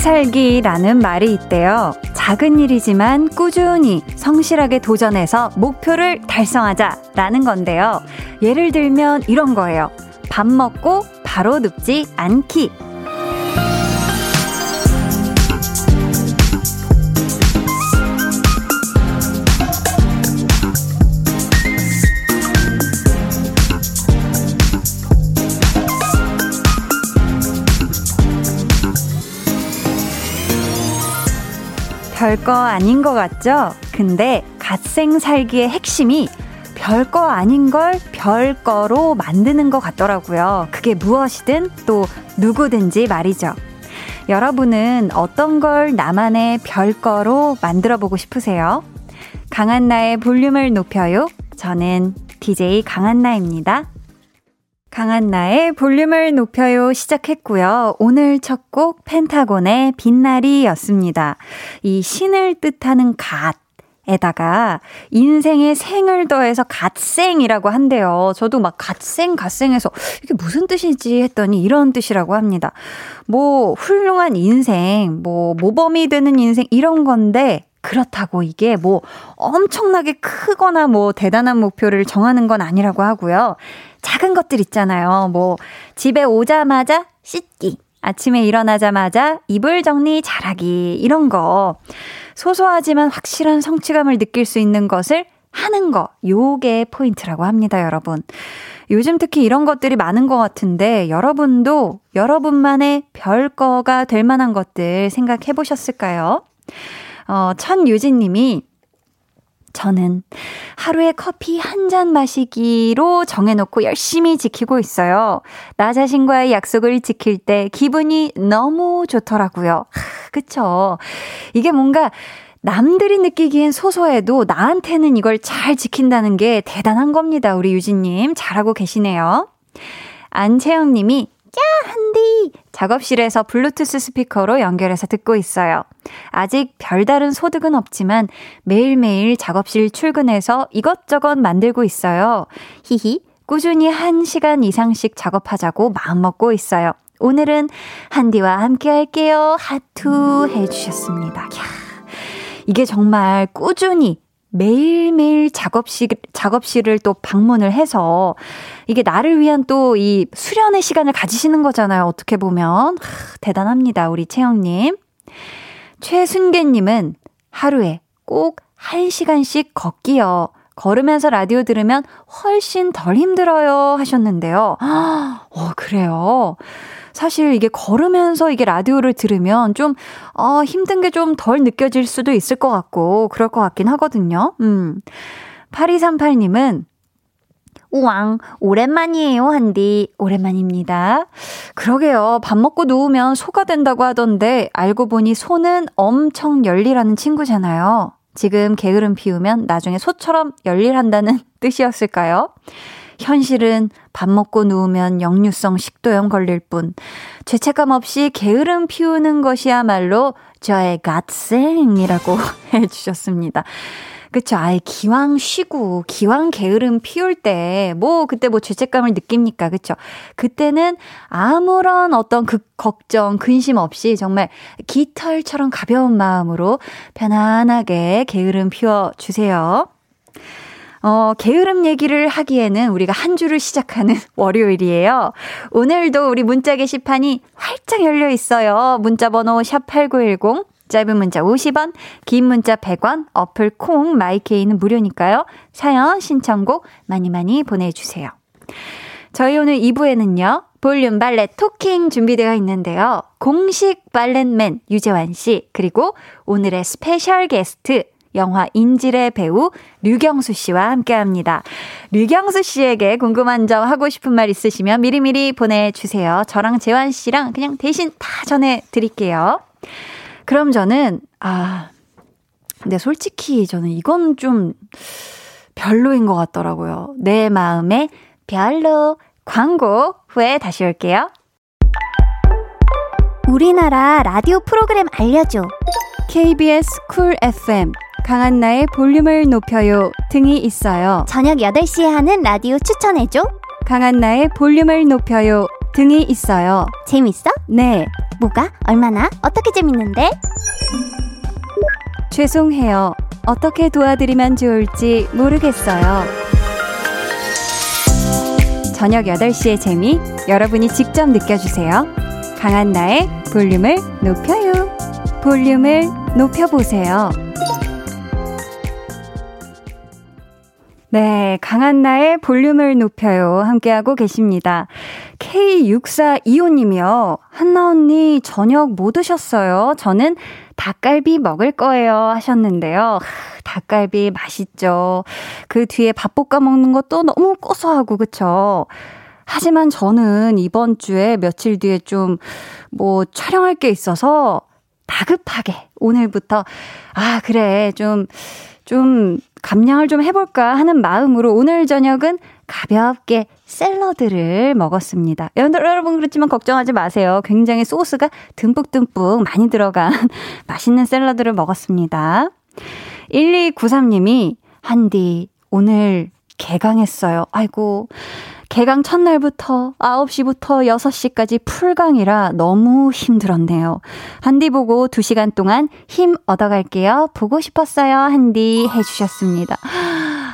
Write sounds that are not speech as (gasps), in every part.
살기라는 말이 있대요. 작은 일이지만 꾸준히 성실하게 도전해서 목표를 달성하자라는 건데요. 예를 들면 이런 거예요. 밥 먹고 바로 눕지 않기. 별거 아닌 것 같죠? 근데 갓생 살기의 핵심이 별거 아닌 걸 별거로 만드는 것 같더라고요. 그게 무엇이든 또 누구든지 말이죠. 여러분은 어떤 걸 나만의 별거로 만들어 보고 싶으세요? 강한나의 볼륨을 높여요. 저는 DJ 강한나입니다. 강한 나의 볼륨을 높여요 시작했고요. 오늘 첫 곡 펜타곤의 빛나리였습니다. 이 신을 뜻하는 갓. 에다가 인생의 생을 더해서 갓생이라고 한대요. 저도 막 갓생 갓생해서 이게 무슨 뜻이지 했더니 이런 뜻이라고 합니다. 뭐 훌륭한 인생, 뭐 모범이 되는 인생 이런 건데 그렇다고 이게 뭐 엄청나게 크거나 뭐 대단한 목표를 정하는 건 아니라고 하고요. 작은 것들 있잖아요. 뭐 집에 오자마자 씻기, 아침에 일어나자마자 이불 정리 잘하기 이런 거 소소하지만 확실한 성취감을 느낄 수 있는 것을 하는 거 요게 포인트라고 합니다, 여러분. 요즘 특히 이런 것들이 많은 것 같은데 여러분도 여러분만의 별거가 될 만한 것들 생각해 보셨을까요? 어, 천유진 님이 저는 하루에 커피 한 잔 마시기로 정해놓고 열심히 지키고 있어요. 나 자신과의 약속을 지킬 때 기분이 너무 좋더라고요. 하, 그쵸. 이게 뭔가 남들이 느끼기엔 소소해도 나한테는 이걸 잘 지킨다는 게 대단한 겁니다. 우리 유진님. 잘하고 계시네요. 안채영 님이 야, 한디! 작업실에서 블루투스 스피커로 연결해서 듣고 있어요. 아직 별다른 소득은 없지만 매일매일 작업실 출근해서 이것저것 만들고 있어요. 히히, 꾸준히 1시간 이상씩 작업하자고 마음먹고 있어요. 오늘은 한디와 함께 할게요. 하투 해주셨습니다. 야, 이게 정말 꾸준히 매일매일 작업실, 작업실을 또 방문을 해서 이게 나를 위한 또 이 수련의 시간을 가지시는 거잖아요. 어떻게 보면. 하, 대단합니다. 우리 채영님. 최순계님은 하루에 꼭 1시간씩 걷기요. 걸으면서 라디오 들으면 훨씬 덜 힘들어요. 하셨는데요. (gasps) 어, 그래요. 사실 이게 걸으면서 이게 라디오를 들으면 좀, 어, 힘든 게 좀 덜 느껴질 수도 있을 것 같고, 그럴 것 같긴 하거든요. 음. 8238님은 우왕, 오랜만이에요, 한디. 오랜만입니다. 그러게요. 밥 먹고 누우면 소가 된다고 하던데, 알고 보니 소는 엄청 열일하는 친구잖아요. 지금 게으름 피우면 나중에 소처럼 열일한다는 (laughs) 뜻이었을까요? 현실은 밥 먹고 누우면 역류성 식도염 걸릴 뿐, 죄책감 없이 게으름 피우는 것이야말로 저의 갓생이라고 (laughs) 해주셨습니다. 그쵸. 아예 기왕 쉬고, 기왕 게으름 피울 때, 뭐, 그때 뭐 죄책감을 느낍니까? 그쵸. 그때는 아무런 어떤 그 걱정, 근심 없이 정말 깃털처럼 가벼운 마음으로 편안하게 게으름 피워주세요. 어, 게으름 얘기를 하기에는 우리가 한 주를 시작하는 (laughs) 월요일이에요. 오늘도 우리 문자 게시판이 활짝 열려 있어요. 문자 번호 샵8910 짧은 문자 50원, 긴 문자 100원, 어플 콩, 마이케이는 무료니까요. 사연, 신청곡 많이 많이 보내주세요. 저희 오늘 2부에는요, 볼륨 발렛 토킹 준비되어 있는데요. 공식 발렛맨 유재환 씨, 그리고 오늘의 스페셜 게스트, 영화 인질의 배우 류경수 씨와 함께 합니다. 류경수 씨에게 궁금한 점 하고 싶은 말 있으시면 미리미리 보내주세요. 저랑 재환 씨랑 그냥 대신 다 전해드릴게요. 그럼 저는, 아, 근데 솔직히 저는 이건 좀 별로인 것 같더라고요. 내 마음에 별로. 광고 후에 다시 올게요. 우리나라 라디오 프로그램 알려줘. KBS 쿨 FM 강한나의 볼륨을 높여요 등이 있어요. 저녁 8시에 하는 라디오 추천해줘. 강한나의 볼륨을 높여요 등이 있어요. 재밌어? 네. 뭐가? 얼마나? 어떻게 재밌는데? 죄송해요. 어떻게 도와드리면 좋을지 모르겠어요. 저녁 8시의 재미 여러분이 직접 느껴주세요. 강한 나의 볼륨을 높여요. 볼륨을 높여보세요. 네, 강한 나의 볼륨을 높여요. 함께하고 계십니다. K6425님이요. 한나 언니, 저녁 뭐 드셨어요? 저는 닭갈비 먹을 거예요. 하셨는데요. 닭갈비 맛있죠. 그 뒤에 밥 볶아 먹는 것도 너무 고소하고, 그쵸? 하지만 저는 이번 주에 며칠 뒤에 좀 뭐 촬영할 게 있어서 다급하게 오늘부터 아, 그래. 좀, 좀 감량을 좀 해볼까 하는 마음으로 오늘 저녁은 가볍게 샐러드를 먹었습니다. 여러분 그렇지만 걱정하지 마세요. 굉장히 소스가 듬뿍듬뿍 많이 들어간 (laughs) 맛있는 샐러드를 먹었습니다. 1293님이 한디 오늘 개강했어요. 아이고 개강 첫날부터 9시부터 6시까지 풀강이라 너무 힘들었네요. 한디 보고 2시간 동안 힘 얻어갈게요. 보고 싶었어요. 한디 해주셨습니다.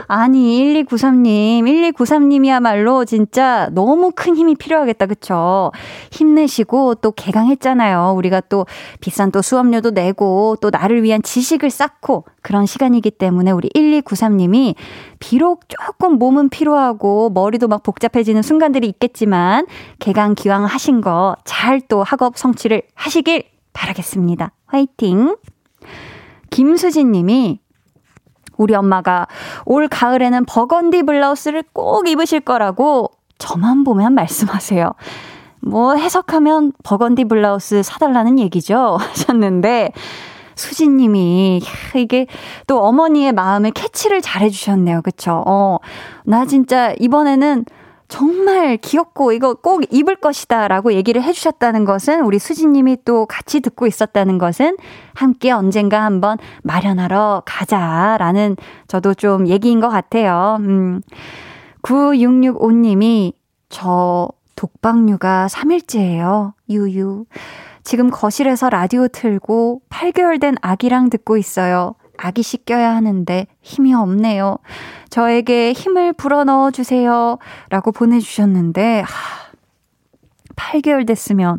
아니, 1293님, 1293님이야말로 진짜 너무 큰 힘이 필요하겠다, 그쵸? 힘내시고 또 개강했잖아요. 우리가 또 비싼 또 수업료도 내고 또 나를 위한 지식을 쌓고 그런 시간이기 때문에 우리 1293님이 비록 조금 몸은 피로하고 머리도 막 복잡해지는 순간들이 있겠지만 개강 기왕 하신 거 잘 또 학업 성취를 하시길 바라겠습니다. 화이팅! 김수진 님이 우리 엄마가 올 가을에는 버건디 블라우스를 꼭 입으실 거라고 저만 보면 말씀하세요. 뭐 해석하면 버건디 블라우스 사달라는 얘기죠. (laughs) 하셨는데, 수진님이, 이게 또 어머니의 마음을 캐치를 잘 해주셨네요. 그쵸? 어, 나 진짜 이번에는 정말 귀엽고 이거 꼭 입을 것이다 라고 얘기를 해주셨다는 것은 우리 수진님이 또 같이 듣고 있었다는 것은 함께 언젠가 한번 마련하러 가자 라는 저도 좀 얘기인 것 같아요. 음. 9665님이 저 독박류가 3일째예요. 유유. 지금 거실에서 라디오 틀고 8개월 된 아기랑 듣고 있어요. 아기 씻겨야 하는데 힘이 없네요. 저에게 힘을 불어넣어 주세요. 라고 보내주셨는데, 하, 8개월 됐으면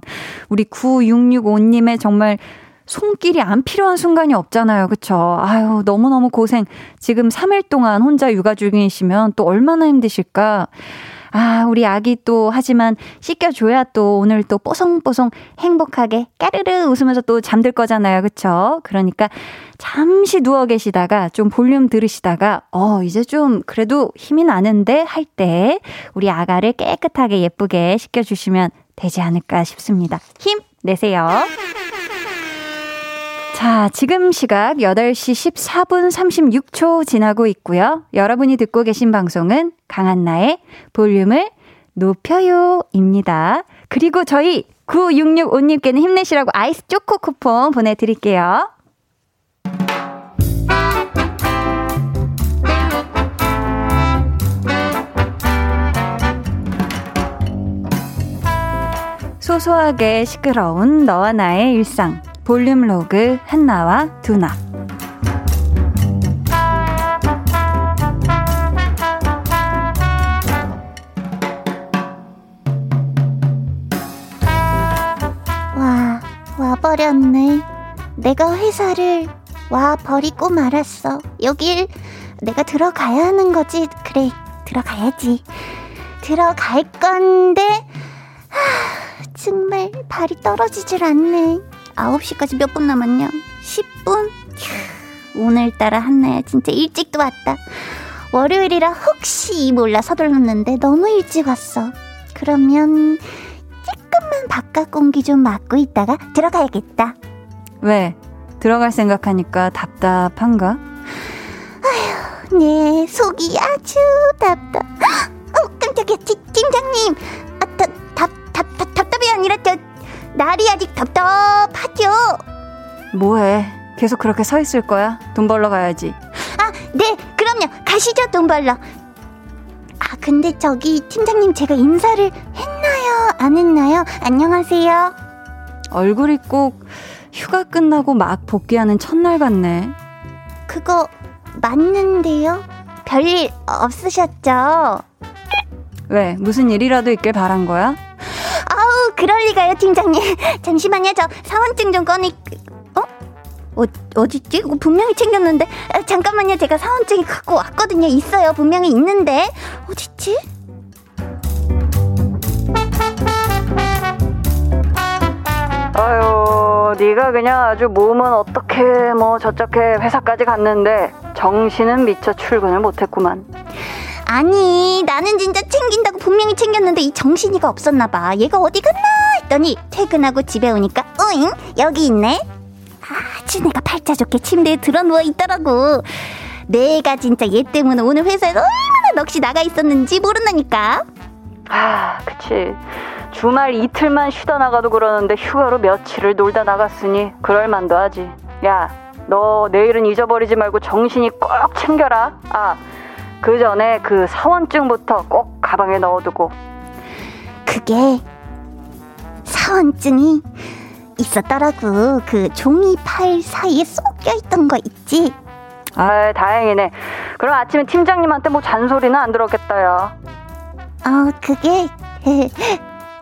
우리 9665님의 정말 손길이 안 필요한 순간이 없잖아요. 그쵸? 아유, 너무너무 고생. 지금 3일 동안 혼자 육아 중이시면 또 얼마나 힘드실까? 아, 우리 아기 또 하지만 씻겨줘야 또 오늘 또 뽀송뽀송 행복하게 까르르 웃으면서 또 잠들 거잖아요. 그쵸? 그러니까 잠시 누워 계시다가 좀 볼륨 들으시다가 어, 이제 좀 그래도 힘이 나는데 할 때 우리 아가를 깨끗하게 예쁘게 씻겨주시면 되지 않을까 싶습니다. 힘 내세요. 자, 지금 시각 8시 14분 36초 지나고 있고요. 여러분이 듣고 계신 방송은 강한나의 볼륨을 높여요 입니다. 그리고 저희 9665님께는 힘내시라고 아이스 초코 쿠폰 보내드릴게요. 소소하게 시끄러운 너와 나의 일상. 볼륨 로그 한나와 두나 와, 와버렸네. 내가 회사를 와 버리고 말았어. 여길 내가 들어가야 하는 거지. 그래, 들어가야지. 들어갈 건데, 하, 정말 발이 떨어지질 않네. 9시까지 몇 분 남았냐? 10분? 오늘따라 한나야 진짜 일찍도 왔다. 월요일이라 혹시 몰라 서둘렀는데 너무 일찍 왔어. 그러면 조금만 바깥 공기 좀 맡고 있다가 들어가야겠다. 왜? 들어갈 생각하니까 답답한가? 아휴, 내 속이 아주 답답. 어, 깜짝이야, 팀, 팀장님. 아, 답, 답, 답, 답, 답답이 아니라 저 날이 아직 답답하죠? 뭐해? 계속 그렇게 서 있을 거야? 돈 벌러 가야지. 아, 네, 그럼요. 가시죠, 돈 벌러. 아, 근데 저기 팀장님 제가 인사를 했나요? 안 했나요? 안녕하세요. 얼굴이 꼭 휴가 끝나고 막 복귀하는 첫날 같네. 그거 맞는데요? 별일 없으셨죠? 왜? 무슨 일이라도 있길 바란 거야? 그럴 리가요, 팀장님. (laughs) 잠시만요, 저 사원증 좀 꺼내. 어? 어, 어딨지? 이거 분명히 챙겼는데. 아, 잠깐만요, 제가 사원증이 갖고 왔거든요. 있어요, 분명히 있는데. 어딨지? 아유, 네가 그냥 아주 몸은 어떻게 뭐 저렇게 회사까지 갔는데 정신은 미처 출근을 못했구만. 아니, 나는 진짜 챙긴다고 분명히 챙겼는데 이 정신이가 없었나 봐. 얘가 어디 갔나 했더니 퇴근하고 집에 오니까 으잉 여기 있네. 아주 내가 팔자 좋게 침대에 들어 누워 있더라고. 내가 진짜 얘 때문에 오늘 회사에서 얼마나 넋이 나가 있었는지 모른다니까. 아, 그치. 주말 이틀만 쉬다 나가도 그러는데 휴가로 며칠을 놀다 나갔으니 그럴만도 하지. 야, 너 내일은 잊어버리지 말고 정신이 꼭 챙겨라. 아, 그 전에 그 사원증부터 꼭 가방에 넣어두고. 그게 사원증이 있었더라고. 그 종이 팔 사이에 쏙 껴 있던 거 있지? 아, 다행이네. 그럼 아침에 팀장님한테 뭐 잔소리는 안 들었겠다, 야. 어, 그게 (laughs)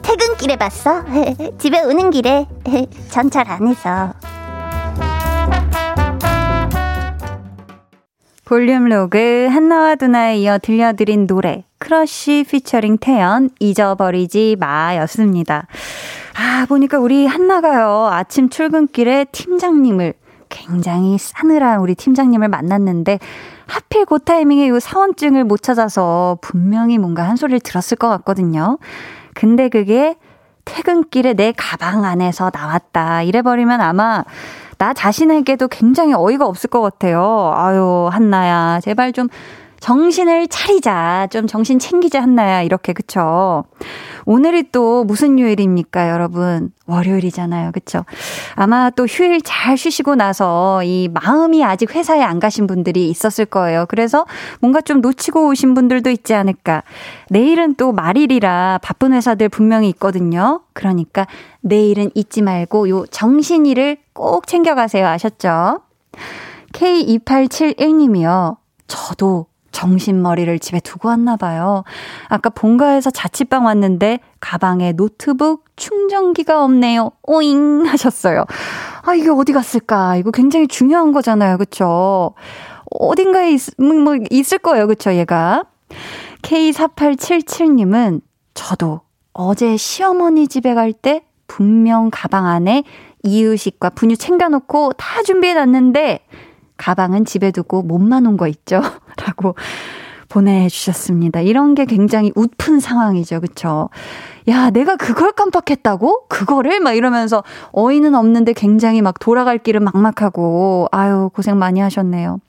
퇴근길에 봤어. (laughs) 집에 오는 길에 (laughs) 전철 안에서. 볼륨 로그 한나와 두나에 이어 들려드린 노래 크러쉬 피처링 태연 잊어버리지 마였습니다. 아 보니까 우리 한나가요 아침 출근길에 팀장님을 굉장히 싸늘한 우리 팀장님을 만났는데 하필 그 타이밍에 이 사원증을 못 찾아서 분명히 뭔가 한 소리를 들었을 것 같거든요. 근데 그게 퇴근길에 내 가방 안에서 나왔다. 이래버리면 아마 나 자신에게도 굉장히 어이가 없을 것 같아요. 아유, 한나야, 제발 좀 정신을 차리자. 좀 정신 챙기자, 한나야. 이렇게, 그쵸? 오늘이 또 무슨 요일입니까, 여러분? 월요일이잖아요. 그쵸? 아마 또 휴일 잘 쉬시고 나서 이 마음이 아직 회사에 안 가신 분들이 있었을 거예요. 그래서 뭔가 좀 놓치고 오신 분들도 있지 않을까. 내일은 또 말일이라 바쁜 회사들 분명히 있거든요. 그러니까 내일은 잊지 말고 요 정신이를 꼭 챙겨가세요. 아셨죠? K2871님이요. 저도 정신머리를 집에 두고 왔나 봐요. 아까 본가에서 자취방 왔는데 가방에 노트북 충전기가 없네요. 오잉 하셨어요. 아, 이게 어디 갔을까? 이거 굉장히 중요한 거잖아요. 그쵸? 어딘가에 있, 뭐, 뭐 있을 거예요. 그쵸, 얘가. K4877님은 저도 어제 시어머니 집에 갈 때 분명 가방 안에 이유식과 분유 챙겨놓고 다 준비해놨는데 가방은 집에 두고 몸만 온 거 있죠? (laughs) 라고 보내주셨습니다. 이런 게 굉장히 웃픈 상황이죠. 그쵸? 야, 내가 그걸 깜빡했다고? 그거를? 막 이러면서 어이는 없는데 굉장히 막 돌아갈 길은 막막하고, 아유, 고생 많이 하셨네요.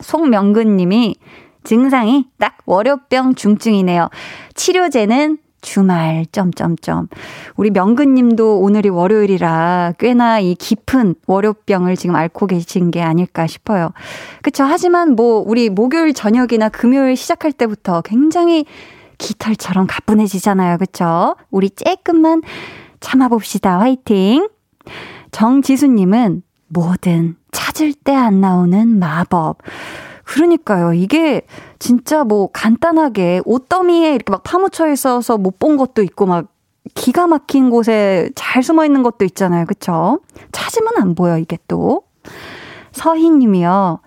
송명근 님이 증상이 딱 월요병 중증이네요. 치료제는 주말 점점점 우리 명근님도 오늘이 월요일이라 꽤나 이 깊은 월요병을 지금 앓고 계신 게 아닐까 싶어요. 그쵸? 하지만 뭐 우리 목요일 저녁이나 금요일 시작할 때부터 굉장히 깃털처럼 가뿐해지잖아요. 그쵸? 우리 쬐끔만 참아봅시다. 화이팅! 정지수님은 뭐든 찾을 때 안 나오는 마법. 그러니까요. 이게 진짜 뭐 간단하게 옷더미에 이렇게 막 파묻혀 있어서 못 본 것도 있고 막 기가 막힌 곳에 잘 숨어 있는 것도 있잖아요. 그쵸? 찾으면 안 보여, 이게 또. 서희 님이요.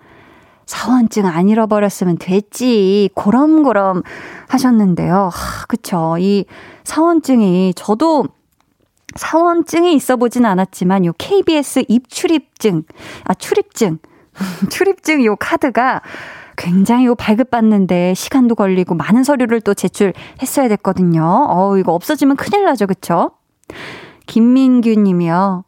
사원증 안 잃어버렸으면 됐지. 고럼고럼 하셨는데요. 하, 그쵸. 이 사원증이 저도 사원증이 있어 보진 않았지만 요 KBS 입출입증, 아, 출입증. (laughs) 출입증 요 카드가 굉장히 요 발급받는데 시간도 걸리고 많은 서류를 또 제출했어야 됐거든요. 어 이거 없어지면 큰일 나죠, 그쵸? 김민규 님이요.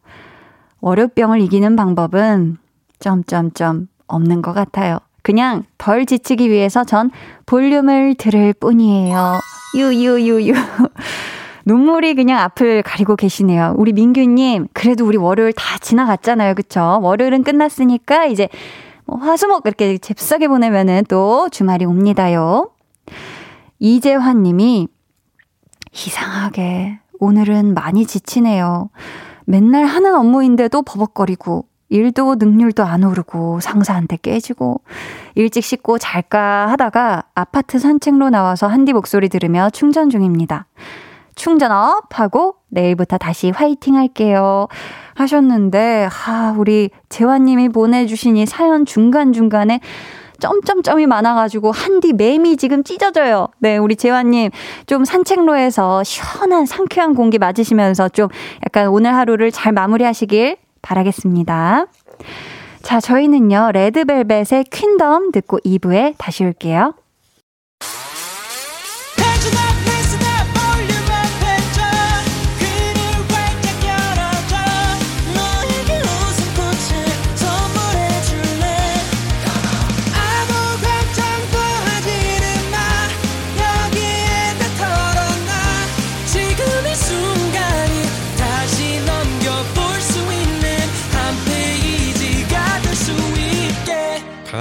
월요병을 이기는 방법은 점점점 없는 것 같아요. 그냥 덜 지치기 위해서 전 볼륨을 들을 뿐이에요. 유유유유. (laughs) 눈물이 그냥 앞을 가리고 계시네요. 우리 민규님, 그래도 우리 월요일 다 지나갔잖아요. 그쵸? 월요일은 끝났으니까 이제 뭐 화수목 이렇게 잽싸게 보내면은 또 주말이 옵니다요. 이재환 님이 이상하게 오늘은 많이 지치네요. 맨날 하는 업무인데도 버벅거리고 일도 능률도 안 오르고 상사한테 깨지고 일찍 씻고 잘까 하다가 아파트 산책로 나와서 한디 목소리 들으며 충전 중입니다. 충전업 하고 내일부터 다시 화이팅 할게요. 하셨는데, 하, 우리 재환님이 보내주신 이 사연 중간중간에 점점점이 많아가지고 한디 맴이 지금 찢어져요. 네, 우리 재환님 좀 산책로에서 시원한 상쾌한 공기 맞으시면서 좀 약간 오늘 하루를 잘 마무리하시길 바라겠습니다. 자, 저희는요, 레드벨벳의 퀸덤 듣고 2부에 다시 올게요.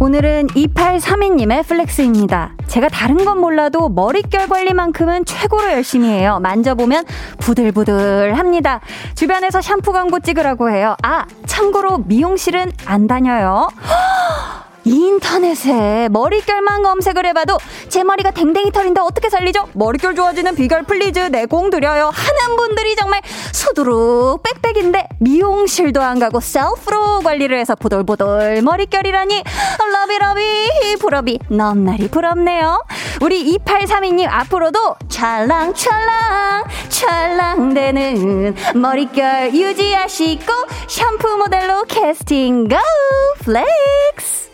오늘은 2832님의 flex입니다. 제가 다른 건 몰라도 머릿결 관리만큼은 최고로 열심히 해요. 만져보면 부들부들 합니다. 주변에서 샴푸 광고 찍으라고 해요. 아, 참고로 미용실은 안 다녀요. 인터넷에 머릿결만 검색을 해봐도 제 머리가 댕댕이 털인데 어떻게 살리죠? 머릿결 좋아지는 비결 please 내공 드려요. 하는 분들이 정말 수두룩 빽빽인데 미용실도 안 가고 셀프로 관리를 해서 보돌보돌 머릿결이라니. 러비러비 부러비. 넘나리 부럽네요. 우리 2832님 앞으로도 찰랑찰랑 찰랑대는 머릿결 유지하시고 샴푸 모델로 캐스팅 go flex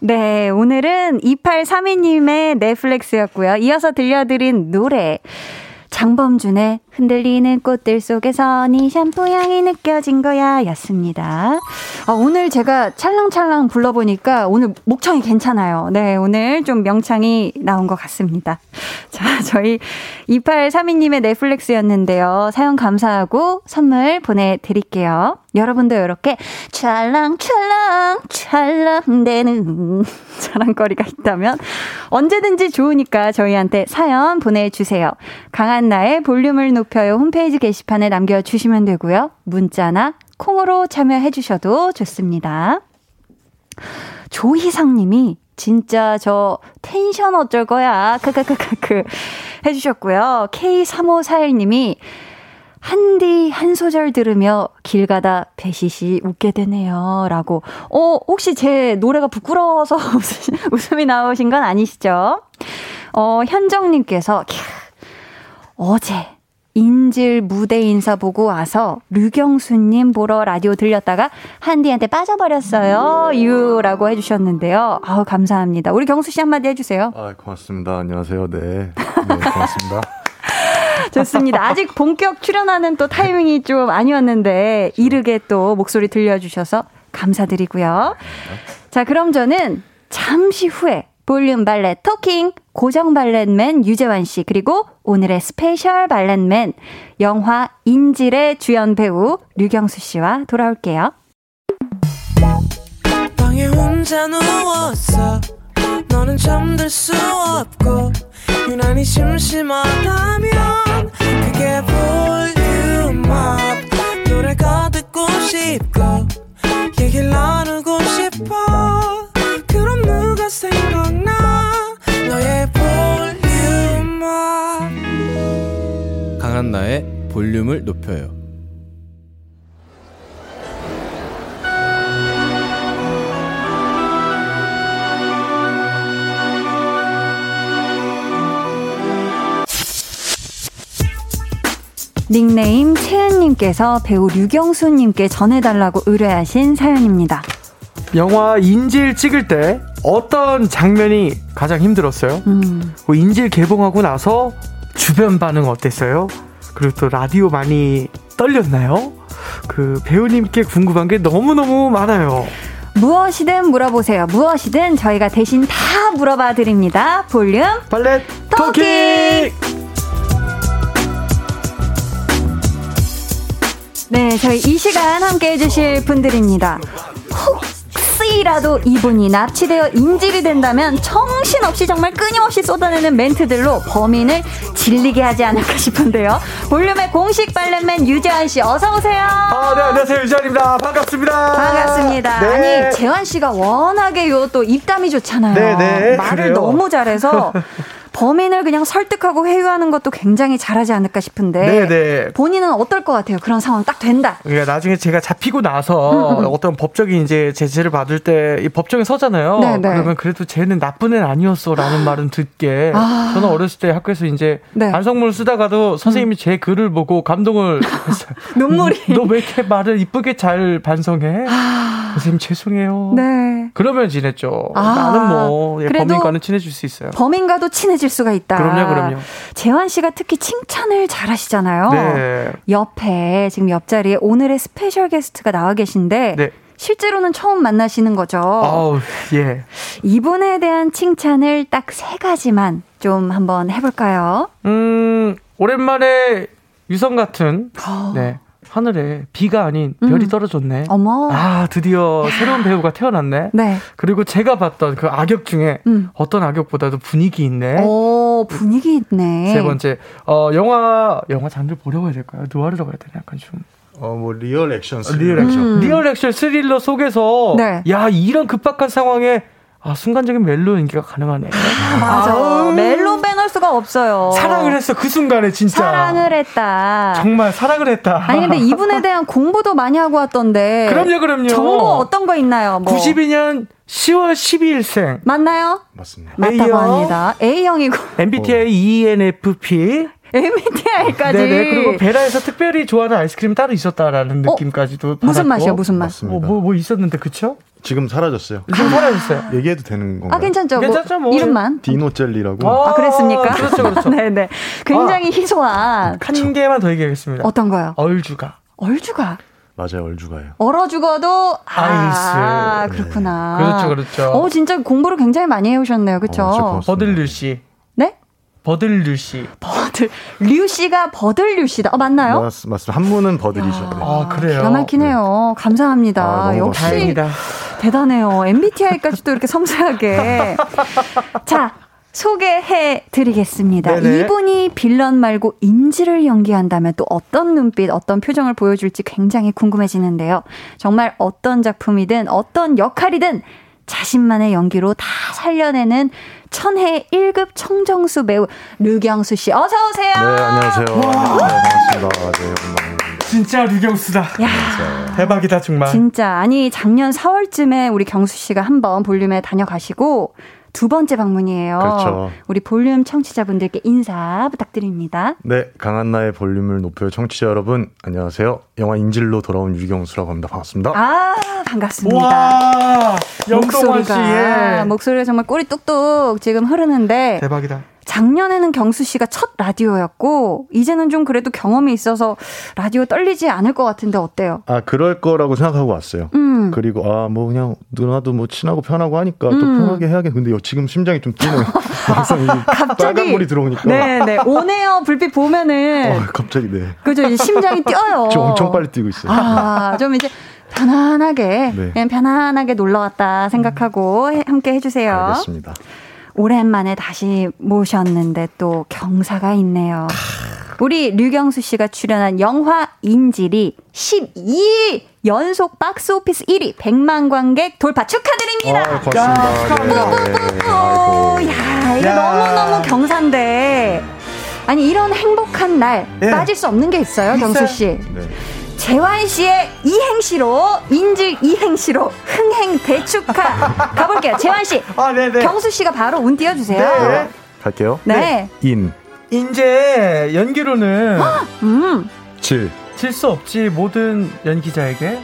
네, 오늘은 2832님의 flex였고요. 이어서 들려드린 노래. 장범준의 흔들리는 꽃들 속에서 네 샴푸 향이 느껴진 거야 였습니다. 아, 오늘 제가 찰랑찰랑 불러보니까 오늘 목청이 괜찮아요. 네, 오늘 좀 명창이 나온 것 같습니다. 자, 저희 2832님의 넷플릭스였는데요. 사연 감사하고 선물 보내드릴게요. 여러분도 이렇게 찰랑찰랑 찰랑대는 (laughs) 자랑거리가 있다면 언제든지 좋으니까 저희한테 사연 보내주세요. 강한나의 볼륨을 높 여요 홈페이지 게시판에 남겨주시면 되고요. 문자나 콩으로 참여해 주셔도 좋습니다. 조희상 님이 진짜 저 텐션 어쩔 거야. 크크크크크 해주셨고요. K3541님이 한디 한 소절 들으며 길 가다 배시시 웃게 되네요. 라고. 어, 혹시 제 노래가 부끄러워서 (laughs) 웃음이 나오신 건 아니시죠? 어, 현정님께서, 어제 인질 무대 인사 보고 와서 류경수님 보러 라디오 들렸다가 한디한테 빠져버렸어요. 유라고 해주셨는데요. 아우 감사합니다. 우리 경수 씨 한마디 해주세요. 아 고맙습니다. 안녕하세요. 네, 네 고맙습니다. (laughs) 좋습니다. 아직 본격 출연하는 또 타이밍이 좀 아니었는데 이르게 또 목소리 들려주셔서 감사드리고요. 자 그럼 저는 잠시 후에 볼륨 valet talking 고정 valet man 유재환 씨 그리고 오늘의 스페셜 valet man 영화 인질의 주연 배우 류경수 씨와 돌아올게요. 강한나의 볼륨을 높여요 닉네임 채은님께서 배우 류경수님께 전해달라고 의뢰하신 사연입니다. 영화 인질 찍을 때 어떤 장면이 가장 힘들었어요? 음. 그 인질 개봉하고 나서 주변 반응 어땠어요? 그리고 또 라디오 많이 떨렸나요? 그 배우님께 궁금한 게 너무너무 많아요. 무엇이든 물어보세요. 무엇이든 저희가 대신 다 물어봐 드립니다. 볼륨 발렛 토킹! 네, 저희 이 시간 함께 해주실 분들입니다. 혹 시라도 이분이 납치되어 인질이 된다면 정신없이 정말 끊임없이 쏟아내는 멘트들로 범인을 질리게 하지 않을까 싶은데요. 볼륨의 공식 발렛맨 유재환 씨 어서 오세요. 아, 네, 안녕하세요. 유재환입니다. 반갑습니다. 반갑습니다. 네. 아니 재환 씨가 워낙에 요 또 입담이 좋잖아요. 네, 네, 말을 그래요. 너무 잘해서 (laughs) 범인을 그냥 설득하고 회유하는 것도 굉장히 잘하지 않을까 싶은데 네, 네. 본인은 어떨 것 같아요? 그런 상황 딱 된다. 그러니까 나중에 제가 잡히고 나서 어떤 법적인 이제 제재를 받을 때 이 법정에 서잖아요. 네, 네. 그러면 그래도 쟤는 나쁜 애는 아니었어라는 말은 듣게 아. 저는 어렸을 때 학교에서 이제 네. 음. 반성문을 쓰다가도 선생님이 제 글을 보고 감동을 (laughs) 했어요. 눈물이. 너 왜 이렇게 말을 이쁘게 잘 반성해? 선생님 죄송해요. 아. 네. 그러면 지냈죠. 아. 나는 뭐 예, 범인과는 친해질 수 있어요. 범인과도 친해질 수가 있다. 그럼요, 그럼요. 재환 씨가 특히 칭찬을 잘 하시잖아요. 네. 옆에 지금 옆자리에 오늘의 스페셜 게스트가 나와 계신데 네. 실제로는 처음 만나시는 거죠. 아우 예. 이분에 대한 칭찬을 딱 세 가지만 좀 한번 해볼까요? 음 오랜만에 유성 같은 어. 네 하늘에 비가 아닌 음. 별이 떨어졌네. 어머. 아 드디어 새로운 배우가 태어났네. 네. 그리고 제가 봤던 그 악역 중에 음. 어떤 악역보다도 분위기 있네. 오, 분위기 있네. 세 번째 어 영화 영화 장르 보려고 해야 될까요? 누아르라고 해야 되나 약간 좀 어, 뭐 real 액션. real 액션 음. real 액션 스릴러 속에서 네. 야 이런 급박한 상황에 아 순간적인 멜로 연기가 가능하네. 맞아. 멜로 빼 놓을 수가 없어요. 사랑을 했어 그 순간에 진짜. 사랑을 했다. 정말 사랑을 했다. 아니 근데 이분에 대한 공부도 많이 하고 왔던데. 그럼요, 그럼요. 정보 어떤 거 있나요? 뭐. 92년 10월 12일생 맞나요? 맞습니다. 맞다고 A형. 합니다. A형이고 MBTI ENFP MBTI까지. 네네 그리고 베라에서 특별히 좋아하는 아이스크림 따로 있었다라는 어? 느낌까지도 무슨 받았고. 맛이요? 무슨 맛? 뭐, 뭐, 뭐 있었는데 그쵸? 지금 사라졌어요. 지금 사라졌어요. 얘기해도 되는 건가요? 아 괜찮죠. 괜찮죠, 뭐. 이름만. 디노 젤리라고. 아 그랬습니까? 그렇죠 그렇죠 네네. (laughs) 굉장히 희소한 한 개만 더 얘기하겠습니다 어떤 거요? 얼주가 얼주가 맞아요, 얼주가요. 얼어 죽어도 아 아이스. 그렇구나. 그렇죠 그렇죠 어 진짜 공부를 굉장히 많이 해오셨네요. 그렇죠? 어, 고맙습니다. 버들류 씨 네? 버들류 씨 버들 류 씨가 버들류 씨다. 어 맞나요? 맞, 맞습니다. 한문은 버들이죠. 네. 아 그래요 기가 막히네요. 감사합니다. 아, 너무 역시 다행이다 대단해요. MBTI까지도 이렇게 섬세하게. 자, 소개해 드리겠습니다. 이분이 빌런 말고 인지를 연기한다면 또 어떤 눈빛, 어떤 표정을 보여줄지 굉장히 궁금해지는데요. 정말 어떤 작품이든 어떤 역할이든 자신만의 연기로 다 살려내는 천혜 1급 청정수 배우 류경수 씨. 어서 오세요. 네, 안녕하세요. 네, 반갑습니다. 네, 반갑습니다. 진짜 류경수다 야, 대박이다 정말 진짜 아니 작년 4월쯤에 우리 경수 씨가 한번 볼륨에 다녀가시고 두 번째 방문이에요. 그렇죠. 우리 볼륨 청취자분들께 인사 부탁드립니다. 네, 강한나의 볼륨을 높여 청취자 여러분, 안녕하세요. 영화 인질로 돌아온 유경수라고 합니다. 반갑습니다. 아 반갑습니다. 씨 목소리가 예. 목소리가 정말 꼬리 뚝뚝 지금 흐르는데 대박이다 작년에는 경수 씨가 첫 라디오였고 이제는 좀 그래도 경험이 있어서 라디오 떨리지 않을 것 같은데 어때요? 아, 그럴 거라고 생각하고 왔어요. 음. 그리고 아, 뭐 그냥 누나도 뭐 친하고 편하고 하니까 또 음. 편하게 해야겠. 근데 지금 심장이 좀 뛰네요. (laughs) 항상 이 빨간 불이 들어오니까. 네네 오네요 불빛 보면은 어, 갑자기 네. 그죠 이제 심장이 뛰어요. 지금 엄청 빨리 뛰고 있어요. 아, 좀 이제 편안하게, 네. 그냥 편안하게 놀러 왔다 생각하고 해- 함께 해주세요. 알겠습니다. 오랜만에 다시 모셨는데 또 경사가 있네요. 우리 류경수 씨가 출연한 영화 인질이 12일 연속 박스 오피스 1위 100만 관객 돌파 축하드립니다. 아, 고맙습니다. 네. 야, 이거 야. 너무너무 경사인데. 아니, 이런 행복한 날 예. 빠질 수 없는 게 있어요, 경수 씨. 네. 재환 씨의 이행시로 인질 이행시로 흥행 대축하 가볼게요. 재환 씨, 아 네네 경수 씨가 바로 운 띄워주세요. 네. 갈게요. 네. 인, 이제 연기로는 음. 질. 질 수 없지 모든 연기자에게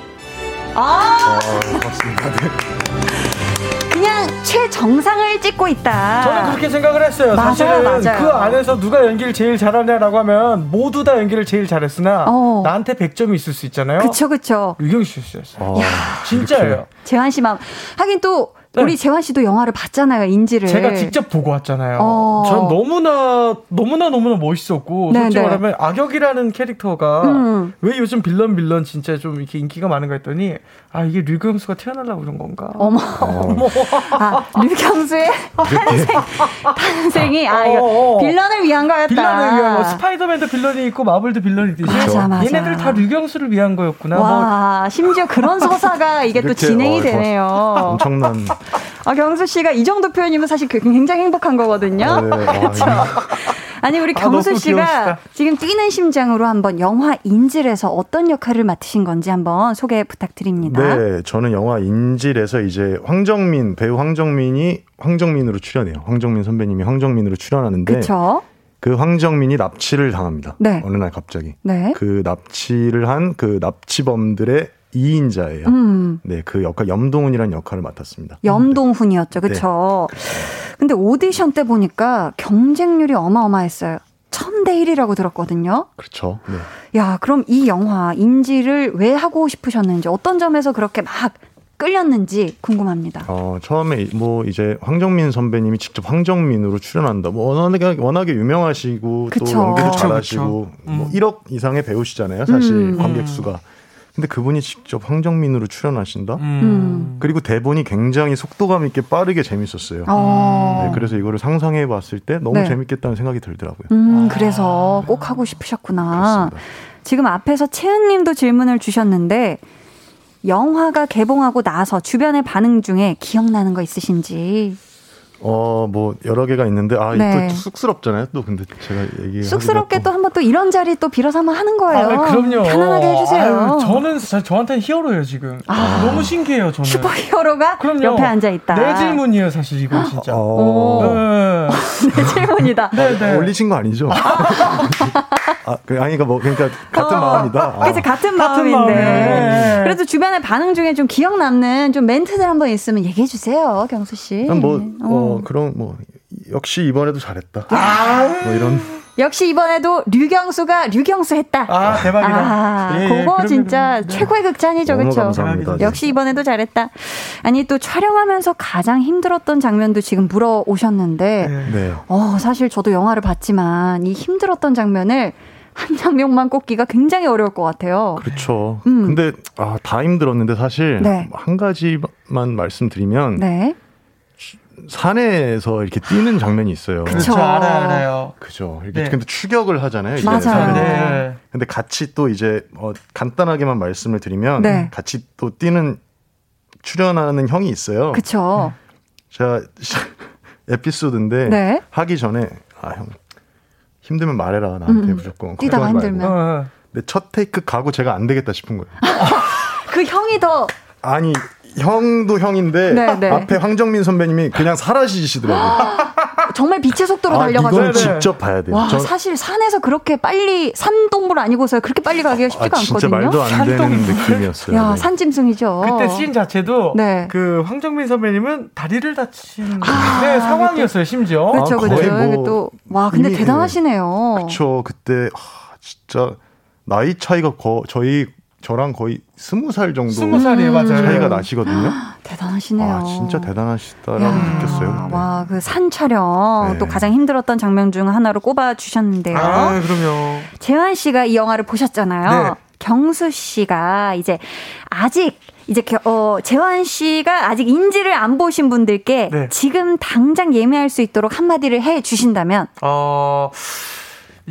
아, 아. 네. 최 세계 정상을 찍고 있다. 저는 그렇게 생각을 했어요. 맞아요, 사실은 맞아요. 그 안에서 누가 연기를 제일 잘하냐라고 하면 모두 다 연기를 제일 잘했으나 어. 나한테 100점이 있을 수 있잖아요. 그쵸, 그쵸. 유경수 씨였어요. 아, 진짜예요. 재환 씨 마음. 하긴 또, 네. 우리 재환 씨도 영화를 봤잖아요, 인지를. 제가 직접 보고 왔잖아요. 어. 전 너무나 너무나 너무나 멋있었고 네, 솔직히 네. 말하면 악역이라는 캐릭터가 음. 왜 요즘 빌런 빌런 진짜 좀 이렇게 인기가 많은가 했더니 아 이게 류경수가 태어나려고 그런 건가? 어머. (laughs) 어머. 아, 류경수의 탄생, 탄생이, 아, 이거 어, 어. 빌런을 위한 거였다. 빌런을 위한 거 스파이더맨도 빌런이 있고 마블도 빌런이 있듯이 맞아, 맞아. 얘네들 다 류경수를 위한 거였구나. 뭐 와, 심지어 그런 서사가 이게 또 이렇게, 진행이 어, 되네요. 엄청난. 아, 경수 씨가 이 정도 표현이면 사실 굉장히 행복한 거거든요. 네, (laughs) 아, 그렇죠. 아니 우리 아, 경수 너무 씨가. 지금 뛰는 심장으로 한번 영화 인질에서 어떤 역할을 맡으신 건지 한번 소개 부탁드립니다. 네, 저는 영화 인질에서 이제 황정민 배우 황정민이 황정민으로 출연해요. 황정민 선배님이 황정민으로 출연하는데 그렇죠. 그 황정민이 납치를 당합니다. 네. 어느 날 갑자기 네. 그 납치를 한 그 납치범들의 2인자예요. 음. 네, 그 역할 염동훈이라는 역할을 맡았습니다. 염동훈이었죠. 그렇죠. 근데 오디션 때 보니까 경쟁률이 어마어마했어요. 1000대 1이라고 들었거든요. 그렇죠. 네. 야, 그럼 이 영화 인지를 왜 하고 싶으셨는지 어떤 점에서 그렇게 막 끌렸는지 궁금합니다. 어, 처음에 뭐 이제 황정민 선배님이 직접 황정민으로 출연한다. 뭐 워낙에 워낙에 유명하시고 그쵸. 또 연기도 잘하시고 그쵸. 뭐 음. 1억 이상의 배우시잖아요. 사실 음. 관객 수가. 근데 그분이 직접 황정민으로 출연하신다. 음. 그리고 대본이 굉장히 속도감 있게 빠르게 재밌었어요. 어. 네, 그래서 이거를 상상해 봤을 때 너무 네. 재밌겠다는 생각이 들더라고요. 음, 그래서 꼭 하고 싶으셨구나. 그렇습니다. 지금 앞에서 채은 님도 질문을 주셨는데, 영화가 개봉하고 나서 주변의 반응 중에 기억나는 거 있으신지. 어, 뭐 여러 개가 있는데 아, 네. 또 쑥스럽잖아요. 또 근데 제가 얘기 쑥스럽게 또 한번 또 이런 자리 또 빌어서 한번 하는 거예요. 아, 그럼요. 편안하게 해주세요. 아유, 저는 저, 저한테는 히어로예요 지금. 아. 너무 신기해요 저는. 슈퍼 히어로가 그럼요. 옆에 앉아 있다. 내 질문이에요 사실 이건 진짜. 오. 네. (laughs) 내 질문이다. 네, 네. 올리신 거 아니죠? 아, (laughs) 그 아니가 뭐 그러니까 같은 마음이다. 아. 그치, 같은 같은 마음인데. 마음이네. 그래도 주변의 반응 중에 좀 기억 남는 좀 멘트들 한번 있으면 얘기해 주세요, 경수 씨. 난 뭐, 어. 어, 그런, 뭐, 역시 이번에도 잘했다. 아. 뭐 이런. 역시 이번에도 류경수가 류경수 했다. 아 대박이다. 아, 예, 예, 그거 그러면, 진짜 그러면, 네. 최고의 극찬이죠, 그렇죠? 감사합니다. 역시 이번에도 잘했다. 아니 또 촬영하면서 가장 힘들었던 장면도 지금 물어오셨는데, 네. 네. 어 사실 저도 영화를 봤지만 이 힘들었던 장면을 한 장면만 꼽기가 굉장히 어려울 것 같아요. 그렇죠. 음. 근데, 아, 다 힘들었는데 사실. 네. 한 가지만 말씀드리면. 네, 산에서 이렇게 뛰는 장면이 있어요. 그렇죠 알아요 알아요. 그죠. 이렇게 네. 근데 추격을 하잖아요. 이제 맞아요. 네. 근데 같이 또 이제 어, 간단하게만 말씀을 드리면 네. 같이 또 뛰는 출연하는 형이 있어요. 그쵸. 제가 (laughs) 에피소드인데 네. 하기 전에 아 형 힘들면 말해라 나한테 음, 무조건 뛰다가. 힘들면. 근데 첫 테이크 가고 제가 안 되겠다 싶은 거예요. (laughs) 그 형이 더 아니 형도 형인데 네, 네. 앞에 황정민 선배님이 그냥 사라지시더라고요. 정말 빛의 속도로 아 달려가지고. 이건 직접 봐야 돼요. 와, 전- 사실 산에서 그렇게 빨리 산동물 아니고서 그렇게 빨리 가기가 쉽지가 아, 진짜 않거든요. 말도 안 되는 산동물. 느낌이었어요. 야, 네. 산짐승이죠. 그때 씬 자체도 네. 그 황정민 선배님은 다리를 다친 아, 네, 상황이었어요 심지어. 그렇죠, 아, 그렇죠. 뭐 또, 와, 근데 이미, 대단하시네요. 그쵸 그때 하, 진짜 나이 차이가 거, 저희 저랑 거의 스무 살 정도 스무 살이에요 맞아요. 차이가 나시거든요. 대단하시네요. 아 진짜 대단하시다라고 야, 느꼈어요. 네. 와, 그 산 촬영 네. 또 가장 힘들었던 장면 중 하나로 꼽아 주셨는데요. 아 그럼요. 재환 씨가 이 영화를 보셨잖아요. 네. 경수 씨가 이제 아직 이제 겨- 어, 재환 씨가 아직 인지를 안 보신 분들께 네. 지금 당장 예매할 수 있도록 한마디를 해 주신다면 어,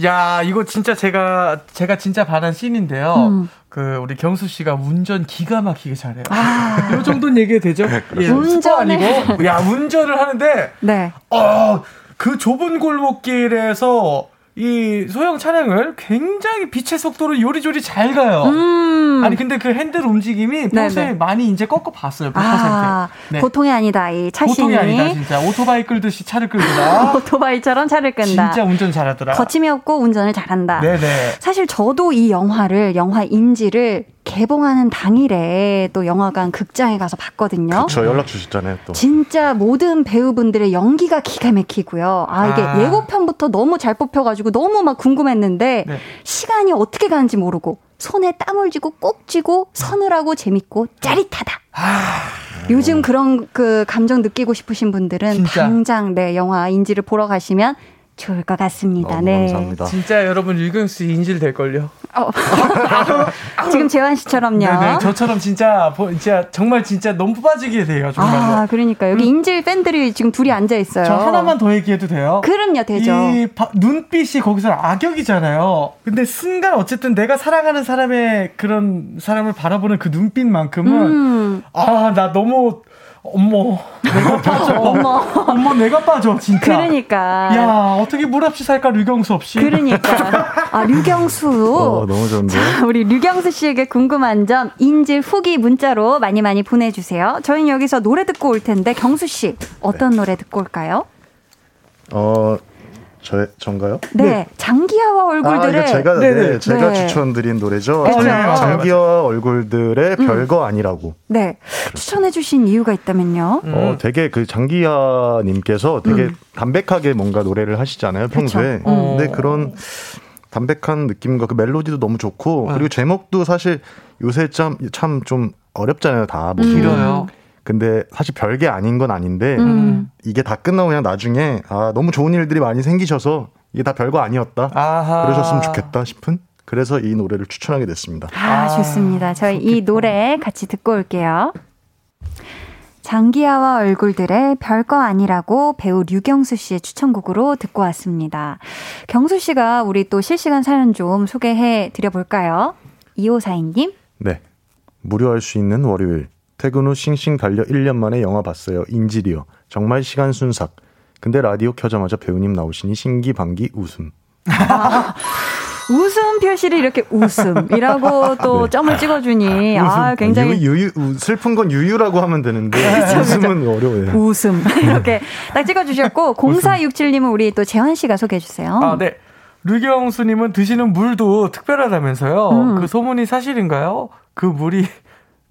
야, 이거 진짜 제가, 제가 진짜 반한 씬인데요. 음. 그, 우리 경수 씨가 운전 기가 막히게 잘해요. 아. (laughs) 이 정도는 얘기해도 되죠? 예, 스포 운전을. 아니고. 야, 운전을 하는데, 네. 어, 그 좁은 골목길에서 이 소형 차량을 굉장히 빛의 속도로 요리조리 잘 가요. 음. 아니, 근데 그 핸들 움직임이 평소에 네네. 많이 이제 꺾어 봤어요. 100%. 아, 네. 보통이 아니다. 이 차신이 보통이 아니다, 진짜. 오토바이 끌듯이 차를 끌더라. (laughs) 오토바이처럼 차를 끈다. 진짜 운전 잘하더라. 거침이 없고 운전을 잘한다. 네네. 사실 저도 이 영화를 영화 인지를 개봉하는 당일에 또 영화관 극장에 가서 봤거든요. 저 연락 주셨잖아요, 또. 진짜 모든 배우분들의 연기가 기가 막히고요. 아, 이게 아. 예고편부터 너무 잘 뽑혀가지고 너무 막 궁금했는데 네. 시간이 어떻게 가는지 모르고 손에 땀을 쥐고 꼭 쥐고 서늘하고 재밌고 짜릿하다. 아. 요즘 그런 그 감정 느끼고 싶으신 분들은 진짜? 당장 네 영화 인지를 보러 가시면 좋을 것 같습니다. 네. 감사합니다. 진짜 여러분 유경수 인질 될걸요. 어. (laughs) 지금 재환 씨처럼요. 네네, 저처럼 진짜 진짜 정말 진짜 너무 빠지게 돼요. 정말. 아, 그러니까 여기 음. 인질 팬들이 지금 둘이 앉아 있어요. 저 하나만 더 얘기해도 돼요? 그럼요, 되죠. 이 바, 눈빛이 거기서 악역이잖아요. 근데 순간 어쨌든 내가 사랑하는 사람의 그런 사람을 바라보는 그 눈빛만큼은 음. 아나 너무 어머, 내가 (laughs) 빠져. 어머, 어머, 내가 빠져, 진짜. 그러니까. 야, 어떻게 물 없이 살까, 류경수 없이. 그러니까. (laughs) 아, 류경수. 어, 너무 좋은데. 자, 우리 류경수 씨에게 궁금한 점, 인질 후기 문자로 많이 많이 보내주세요. 저희는 여기서 노래 듣고 올 텐데, 경수 씨, 어떤 네. 노래 듣고 올까요? 어, 저 전가요? 네, 네. 장기하와 얼굴들의 아, 제가 네, 네, 제가 네. 추천드린 노래죠. 그렇죠. 장기하와 얼굴들의 음. 별거 아니라고. 네, 추천해 주신 이유가 있다면요. 음. 어, 되게 그 장기하 님께서 되게 음. 담백하게 뭔가 노래를 하시잖아요 평소에. 그렇죠. 근데 그런 담백한 느낌과 그 멜로디도 너무 좋고 음. 그리고 제목도 사실 요새 참좀 어렵잖아요 다. 뭐 길어요. 근데 사실 별게 아닌 건 아닌데 음. 이게 다 끝나고 그냥 나중에 아 너무 좋은 일들이 많이 생기셔서 이게 다 별거 아니었다 아하. 그러셨으면 좋겠다 싶은 그래서 이 노래를 추천하게 됐습니다. 아, 아 좋습니다. 저희 좋겠다. 이 노래 같이 듣고 올게요. 장기하와 얼굴들의 별거 아니라고 배우 류경수 씨의 추천곡으로 듣고 왔습니다. 경수 씨가 우리 또 실시간 사연 좀 소개해 드려볼까요? 2542님? 네. 무료할 수 있는 월요일. 퇴근 후 싱싱 달려 1년 만에 영화 봤어요. 인질이요. 정말 시간 순삭. 근데 라디오 켜자마자 배우님 나오시니 신기반기 웃음. 아, (laughs) 웃음 표시를 이렇게 웃음이라고 또 네. 점을 찍어주니 아 굉장히 유, 유, 슬픈 건 유유라고 하면 되는데 그렇죠, 웃음은 그렇죠. 어려워요. 웃음 (laughs) (laughs) 이렇게 딱 찍어주셨고 0467님은 우리 또 재환 씨가 소개해 주세요. 아 네. 류경수님은 드시는 물도 특별하다면서요. 음. 그 소문이 사실인가요? 그 물이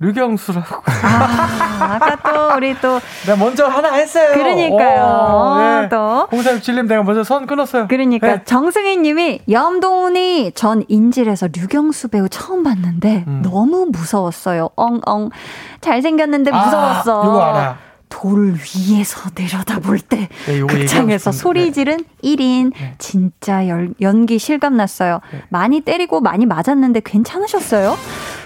류경수라고. 아, 아까 또 우리 또. 내가 먼저 하나 했어요. 그러니까요. 오, 네. 또. 0467님 내가 먼저 선 끊었어요. 그러니까 네. 정승희 님이 염동훈이 전 인질에서 류경수 배우 처음 봤는데 음. 너무 무서웠어요. 엉엉. 잘생겼는데 아, 무서웠어. 아, 이거 알아. 돌 위에서 내려다볼 때 네, 극장에서 소리 지른 네. 1인 네. 진짜 열, 연기 실감 났어요. 네. 많이 때리고 많이 맞았는데 괜찮으셨어요?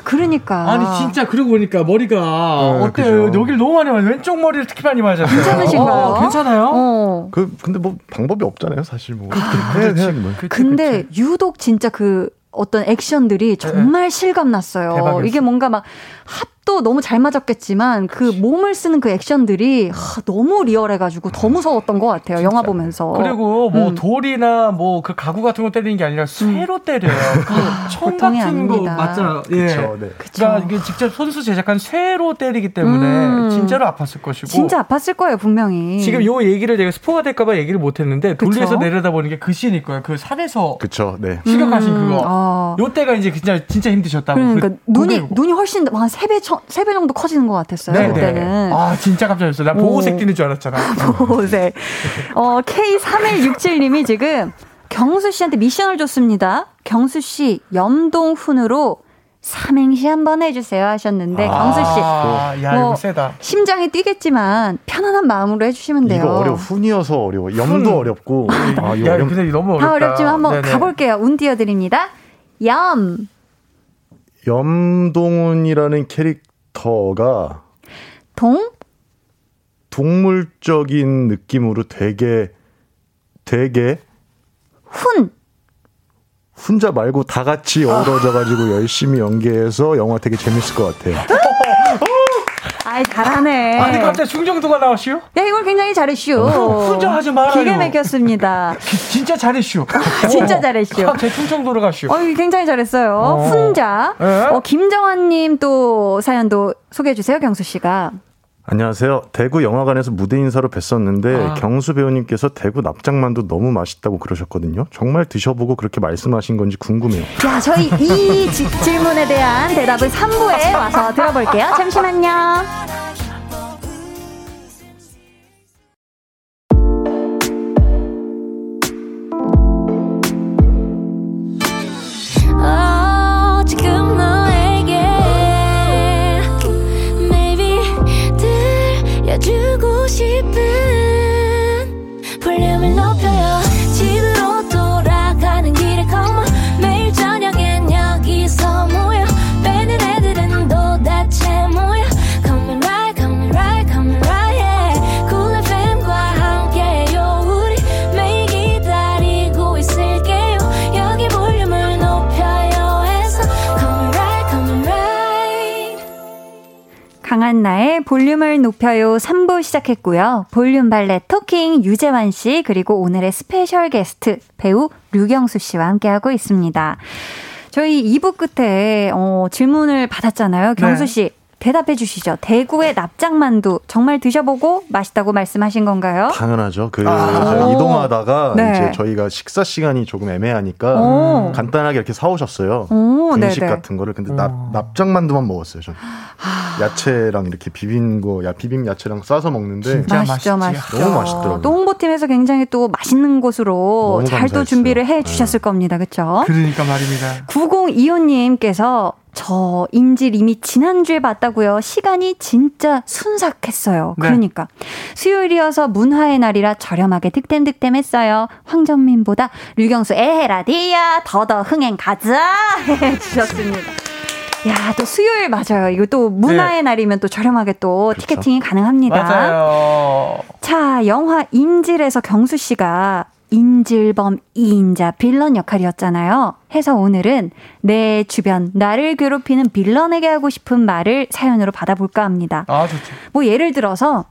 그러니까 아니 진짜 그러고 보니까 머리가 네, 어때요? 그죠. 여기를 너무 많이 맞아 왼쪽 머리를 특히 많이 맞았어요. 괜찮으신가요? 어, 괜찮아요? 어. 그 근데 뭐 방법이 없잖아요, 사실 뭐. 아, 네, 네, 뭐. 근데 유독 진짜 그 어떤 액션들이 정말 실감 났어요. 대박이었어. 이게 뭔가 막 합도 너무 잘 맞았겠지만 그 몸을 쓰는 그 액션들이 하, 너무 리얼해가지고 더 무서웠던 것 같아요. 진짜. 영화 보면서. 그리고 뭐 음. 돌이나 뭐 그 가구 같은 거 때리는 게 아니라 쇠로 음. 때려요. 그 아, 총 같은 아닙니다. 거 맞잖아요. 예. 그쵸, 네. 그러니까 이게 직접 손수 제작한 쇠로 때리기 때문에 음. 진짜로 아팠을 것이고. 진짜 아팠을 거예요 분명히. 지금 요 얘기를 제가 스포가 될까봐 얘기를 못했는데 돌리에서 내려다보는 게 그 씬일 거예요. 그 산에서. 그쵸. 네. 시각하신 음. 그거. 아. 요 때가 이제 진짜 진짜 힘드셨다고. 그러니까 그, 눈이 눈이 훨씬 한세배 3배 정도 커지는 것 같았어요. 네, 그때는. 네. 아, 진짜 깜짝 놀랐어요. 나 보호색 뛰는 줄 알았잖아. (laughs) 보호색. 어, K3167님이 지금 경수 씨한테 미션을 줬습니다. 경수 씨 염동훈으로 삼행시 한번 해주세요 하셨는데 아, 경수 씨, 아, 야, 뭐 세다. 심장이 뛰겠지만 편안한 마음으로 해주시면 돼요. 이거 어려 훈이어서 어려워. 염도 훈. 어렵고. 아, 야, 어렵... 근데 너무 어렵다. 다 어렵지만 한번 네네. 가볼게요. 운 띄워드립니다. 염. 염동훈이라는 캐릭터가 동 동물적인 느낌으로 되게 되게 훈 혼자 말고 다 같이 어우러져 가지고 열심히 연기해서 영화 되게 재밌을 것 같아요. (laughs) 아이 잘하네. 아니 갑자기 충정도가 나왔슈? 야 이걸 굉장히 잘했슈. 어, 혼자 하지 말아요. 기가 막혔습니다. (laughs) 진짜 잘했슈. 진짜 잘했슈. 갑자기 충청도로 가슈. 어 굉장히 잘했어요. 어. 혼자. 네? 어 김정환님 또 사연도 소개해 주세요 경수 씨가. 안녕하세요. 대구 영화관에서 무대 인사로 뵀었는데 아. 경수 배우님께서 대구 납작만두 너무 맛있다고 그러셨거든요. 정말 드셔보고 그렇게 말씀하신 건지 궁금해요. 자, 저희 이 지, 질문에 대한 대답은 3부에 와서 들어볼게요. 잠시만요. 한나의 볼륨을 높여요 3부 시작했고요. 볼륨 valet talking 유재환 씨 그리고 오늘의 스페셜 게스트 배우 류경수 씨와 함께하고 있습니다. 저희 2부 끝에 어, 질문을 받았잖아요. 경수 네. 씨. 네. 대답해 주시죠. 대구의 납작만두 정말 드셔보고 맛있다고 말씀하신 건가요? 당연하죠. 그 아~ 이동하다가 네. 이제 저희가 식사 시간이 조금 애매하니까 오. 간단하게 이렇게 사오셨어요. 네네. 같은 거를 근데 납, 납작만두만 먹었어요. 전 아. 야채랑 이렇게 비빈 거, 야 비빔 야채랑 싸서 먹는데 맛있죠, 맛있죠. 너무 맛있더라고요. 또 홍보팀에서 굉장히 또 맛있는 곳으로 잘 또 준비를 해 주셨을 네. 겁니다, 그렇죠? 그러니까 말입니다. 9025님께서 저 인질 이미 지난주에 봤다고요. 시간이 진짜 순삭했어요. 네. 그러니까 수요일이어서 문화의 날이라 저렴하게 득템득템 했어요. 황정민보다 류경수 에헤라디야 더더 흥행 가자 (laughs) 해주셨습니다. 야, 또 수요일 맞아요. 이거 또 문화의 네. 날이면 또 저렴하게 또 그렇죠. 티켓팅이 가능합니다. 맞아요. 자, 영화 인질에서 경수 씨가 인질범 2인자 빌런 역할이었잖아요. 해서 오늘은 내 주변 나를 괴롭히는 빌런에게 하고 싶은 말을 사연으로 받아볼까 합니다. 아, 좋죠. 뭐 예를 들어서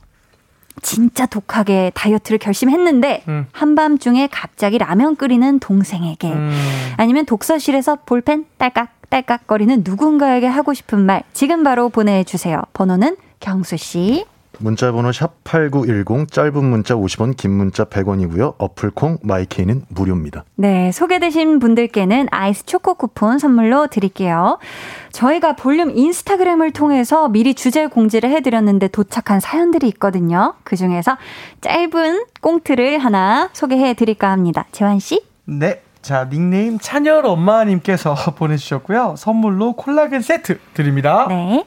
진짜 독하게 다이어트를 결심했는데 음. 한밤중에 갑자기 라면 끓이는 동생에게 음. 아니면 독서실에서 볼펜 딸깍 딸깍거리는 누군가에게 하고 싶은 말 지금 바로 보내주세요. 번호는 경수 씨. 문자 번호 샵 8910 짧은 문자 50원 긴 문자 100원이고요. 어플콩 my K는 무료입니다. 네 소개되신 분들께는 아이스 초코 쿠폰 선물로 드릴게요. 저희가 볼륨 인스타그램을 통해서 미리 주제 공지를 해드렸는데 도착한 사연들이 있거든요. 그중에서 짧은 꽁트를 하나 소개해 드릴까 합니다. 재환 씨? 네. 자, 닉네임 찬열 엄마님께서 (laughs) 보내주셨고요. 선물로 콜라겐 세트 드립니다. 네.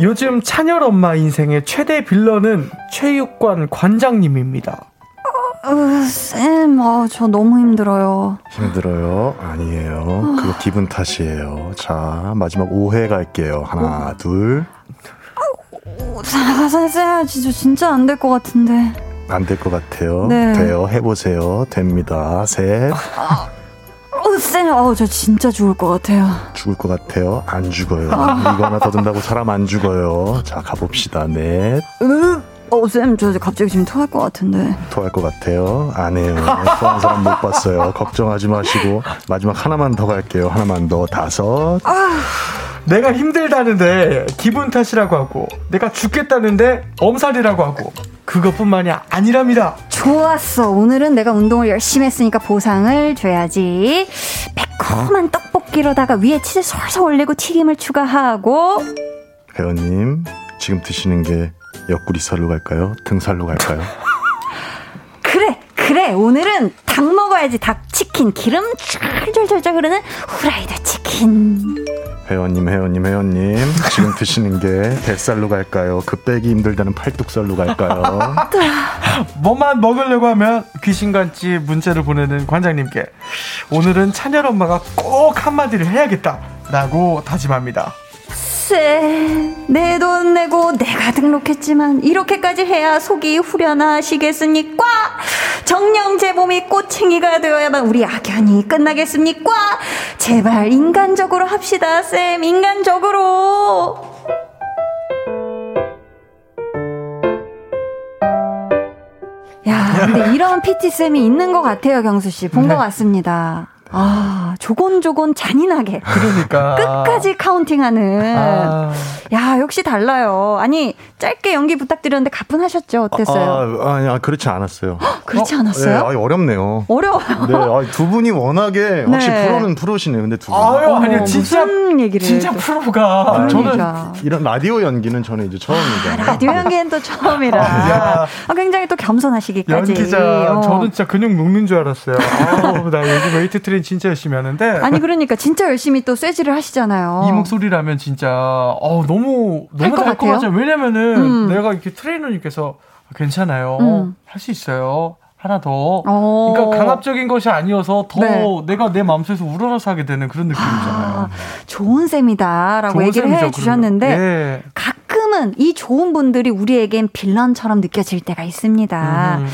요즘 찬열 엄마 인생의 최대 빌런은 체육관 관장님입니다. 어, 쌤, 어, 저 너무 힘들어요. 힘들어요? 아니에요. 그거 기분 탓이에요. 자, 마지막 5회 갈게요. 하나, 어. 둘. 쌤, 쌤, 진짜, 진짜 안 될 것 같은데. 안 될 것 같아요. 네. 돼요. 해보세요. 됩니다. 셋. 아, 쌤, 어, 저 진짜 죽을 것 같아요. 죽을 것 같아요? 안 죽어요. 아. 이거 하나 더 든다고 사람 안 죽어요. 자, 가봅시다. 넷. 으, 어, 쌤, 저 갑자기 지금 토할 것 같은데. 토할 것 같아요? 안 해요. 토한 사람 못 봤어요. 걱정하지 마시고. 마지막 하나만 더 갈게요. 하나만 더. 다섯. 아. 내가 힘들다는데 기분 탓이라고 하고 내가 죽겠다는데 엄살이라고 하고 그것뿐만이 아니랍니다. 좋았어. 오늘은 내가 운동을 열심히 했으니까 보상을 줘야지. 매콤한 떡볶이로다가 위에 치즈 솔솔 올리고 튀김을 추가하고. 회원님, 지금 드시는 게 옆구리살로 갈까요? 등살로 갈까요? (laughs) 그래, 그래. 오늘은 닭 먹어야지. 닭 치킨. 기름 쫄쫄쫄 흐르는 후라이드 치킨. 회원님, 회원님, 회원님. 지금 드시는 게 뱃살로 갈까요? 그 빼기 힘들다는 팔뚝살로 갈까요? (laughs) 뭐만 먹으려고 하면 귀신같이 문자를 보내는 관장님께 오늘은 찬열 엄마가 꼭 한마디를 해야겠다. 라고 다짐합니다. 글쎄, 내돈 내고 내가 등록했지만 이렇게까지 해야 속이 후련하시겠습니까? 정령제몸이 꼬챙이가 되어야만 우리 악연이 끝나겠습니까? 제발 인간적으로 합시다, 쌤. 인간적으로. 야, 근데 이런 PT 쌤이 있는 것 같아요, 경수 씨. 본것 네. 같습니다. 아, 조곤조곤 잔인하게. 그러니까. 끝까지 카운팅하는. 아. 야, 역시 달라요. 아니, 짧게 연기 부탁드렸는데 가뿐하셨죠? 어땠어요? 아, 아, 아 그렇지 않았어요. 그렇지 않았어요? 네, 아, 어렵네요. 어려워요. 네, 아, 두 분이 워낙에 확실히 네. 프로는 프로시네요. 근데 두 분. 아유, 아니요. 진짜 얘기를 진짜 또. 프로가. 아, 저는 이런 라디오 연기는 저는 이제 처음이잖아요. 아, 라디오 연기는 또 처음이라. 아, 아, 굉장히 또 겸손하시기까지. 연기자. 어. 저는 진짜 근육 녹는 줄 알았어요. 아우, 나 요즘 웨이트 트레이닝 진짜 열심히 하는데. 아니 그러니까 진짜 열심히 또 쇠질을 하시잖아요. 이 목소리라면 진짜 어 너무 너무 달것 같아요. 왜냐면은 음. 내가 이렇게 트레이너님께서 괜찮아요. 음. 할수 있어요. 하나 더. 어. 그러니까 강압적인 것이 아니어서 더 네. 내가 내 마음속에서 우러나서 하게 되는 그런 느낌이잖아요. 아, 좋은 쌤이다라고 좋은 얘기를 해 주셨는데 네. 가끔은 이 좋은 분들이 우리에겐 빌런처럼 느껴질 때가 있습니다. 음.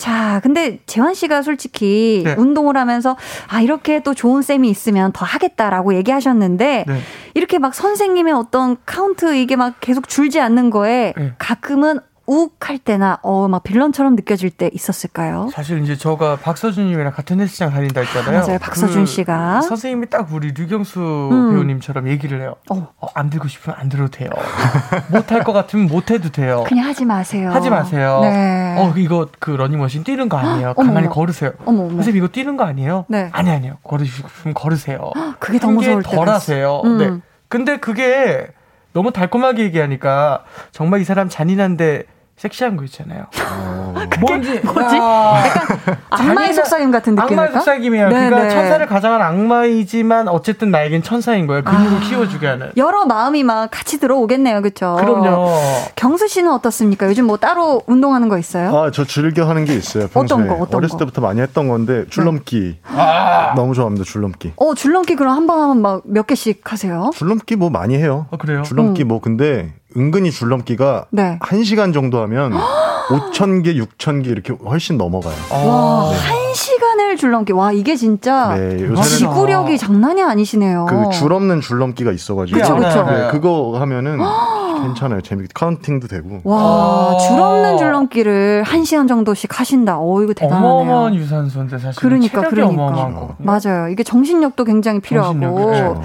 자, 근데 재환 씨가 솔직히 네. 운동을 하면서 아, 이렇게 또 좋은 쌤이 있으면 더 하겠다라고 얘기하셨는데 네. 이렇게 막 선생님의 어떤 카운트 이게 막 계속 줄지 않는 거에 네. 가끔은 우할 때나 어 막 빌런처럼 느껴질 때 있었을까요? 사실 이제 저가 박서준님이랑 같은 헬스장 다닌다 했잖아요. 아, 맞아요, 박서준 그 씨가 선생님이 딱 우리 류경수 음. 배우님처럼 얘기를 해요. 어. 어, 안 들고 싶으면 안 들어도 돼요. (laughs) 못할 것 같으면 못 해도 돼요. 그냥 하지 마세요. 하지 마세요. 네. 어 이거 그 러닝머신 뛰는 거 아니에요. 가만히 어머, 걸으세요. 어머, 어머. 선생님 이거 뛰는 거 아니에요? 네. 아니 아니요. 걸으시면 걸으세요. 그게 더 무서울 덜 하세요. 음. 네. 근데 그게 너무 달콤하게 얘기하니까 정말 이 사람 잔인한데 섹시한 거 있잖아요. (laughs) 어. 뭔지 뭐지? 약간 악마의 속삭임 같은 느낌일까? 악마의 속삭임이에요. 네, 그러니까 네. 천사를 가장한 악마이지만 어쨌든 나에겐 천사인 거예요. 근육을 아, 키워주게 하는. 여러 마음이 막 같이 들어오겠네요, 그렇죠? 그럼요. 경수 씨는 어떻습니까? 요즘 뭐 따로 운동하는 거 있어요? 아, 저 즐겨 하는 게 있어요. 평소에. 어떤 거? 어떤 어렸을 거? 때부터 많이 했던 건데 줄넘기. 네. 아~ 너무 좋아합니다, 줄넘기. 어, 줄넘기 그럼 한 번 하면 막 몇 개씩 하세요? 줄넘기 뭐 많이 해요. 아, 그래요? 줄넘기 음. 뭐 근데 은근히 줄넘기가 네. 1시간 정도 하면 (gasps) 5천 개, 6천 개 이렇게 훨씬 넘어가요. 와, 네. 1시간을 줄넘기. 와, 이게 진짜 네, 요새는 지구력이 장난이 아니시네요. 그 줄 없는 줄넘기가 있어 가지고. 그쵸, 그쵸. 네, 그거 하면은 (gasps) 괜찮아요. 재밌게 카운팅도 되고. 와, 줄 없는 줄넘기를 1시간 정도씩 하신다. 어, 이거 대단하네요. 어마어마한 유산소인데 사실. 그러니까, 그러니까. 맞아요. 이게 정신력도 굉장히 필요하고. 정신력,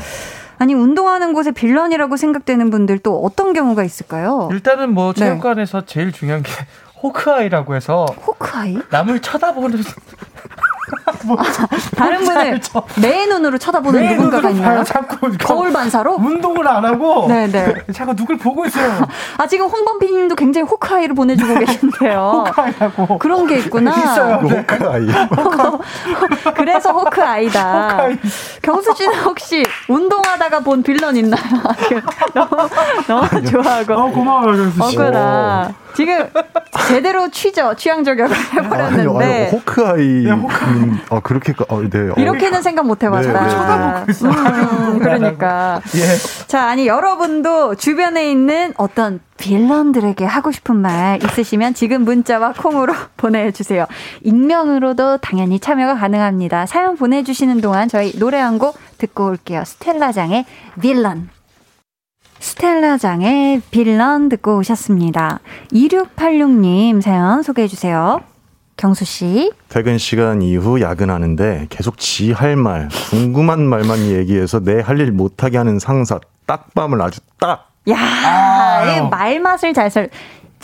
아니 운동하는 곳에 빌런이라고 생각되는 분들 또 어떤 경우가 있을까요? 일단은 뭐 네. 체육관에서 네. 제일 중요한 게 (laughs) 호크아이라고 해서 호크아이? 남을 쳐다보는 뭐, 다른 분을 내 눈으로 쳐다보는 누군가가 있나요? (laughs) 자꾸 거울 반사로 운동을 안 하고 네네. 자꾸 누굴 보고 있어요. (laughs) 아 지금 홍범피님도 굉장히 호크아이를 보내주고 계신데요. 호크아이라고 그런 게 있구나. 있어요. 네. 호크아이. (laughs) 그래서 호크아이다. 호크아이. 경수 씨는 혹시 운동하다가 본 빌런 있나요? 너무 너무 좋아하고. 어, 고마워요 경수 씨. 어구나. 지금 제대로 취죠 취향 저격을 해버렸는데 아니, 아니, 호크아이 네, 음, 어, 그렇게 어, 네. 이렇게는 생각 못 해봤다. 네, 네. 쳐다보고 있어. 음, 그러니까. 예. 자 아니 여러분도 주변에 있는 어떤 빌런들에게 하고 싶은 말 있으시면 지금 문자와 콩으로 (laughs) 보내주세요. 익명으로도 당연히 참여가 가능합니다. 사연 보내주시는 동안 저희 노래 한 곡 듣고 올게요. 스텔라장의 빌런. 스텔라장의 빌런 듣고 오셨습니다. 2686님 사연 소개해 주세요. 경수 씨. 퇴근 시간 이후 야근하는데 계속 지 할 말, 궁금한 말만 얘기해서 내 할 일 못하게 하는 상사 딱밤을 아주 딱. 야, 아, 말 맛을 잘 설.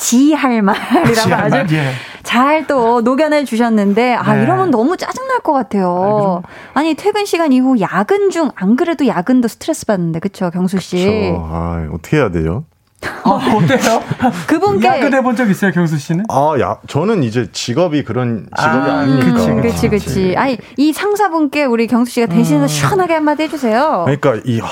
지할 말이라고 아주 예. 잘또 녹여내 주셨는데 아 네. 이러면 너무 짜증 날 것 같아요. 아, 니 퇴근 시간 이후 야근 중 안 그래도 야근도 스트레스 받는데 그쵸 경수 씨. 그쵸. 아 어떻게 해야 돼요? 아, 어때요? (laughs) 그분께 야근 해 본 적 있어요, 경수 씨는? 아, 야, 저는 이제 직업이 그런 직업이 아, 니니까 그치, 그치, 그치. 아니, 이 상사분께 우리 경수 씨가 대신해서 음. 시원하게 한마디 해주세요. 그러니까 이 하,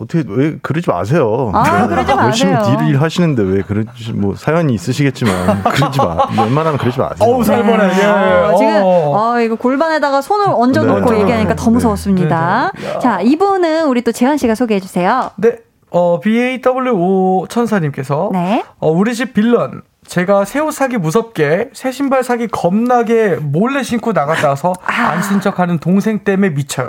어떻게 왜 그러지 마세요. 아, 네. 그러지 마세요. 열심히 일 하시는데 왜 그러지 뭐 사연이 있으시겠지만 (laughs) 그러지 마. 웬만하면 그러지 마세요. 어우 살벌해. 네. 예. 지금 어 이거 골반에다가 손을 얹어 놓고 네. 얘기하니까 더 무서웠습니다. 네. 네. 자 이분은 우리 또 재환 씨가 소개해 주세요. 네. 어, BAWO 천사님께서 네. 어, 우리 집 빌런 제가 새 옷 사기 무섭게 새 신발 사기 겁나게 몰래 신고 나갔다 와서 (laughs) 아. 안쓴 척하는 동생 때문에 미쳐요.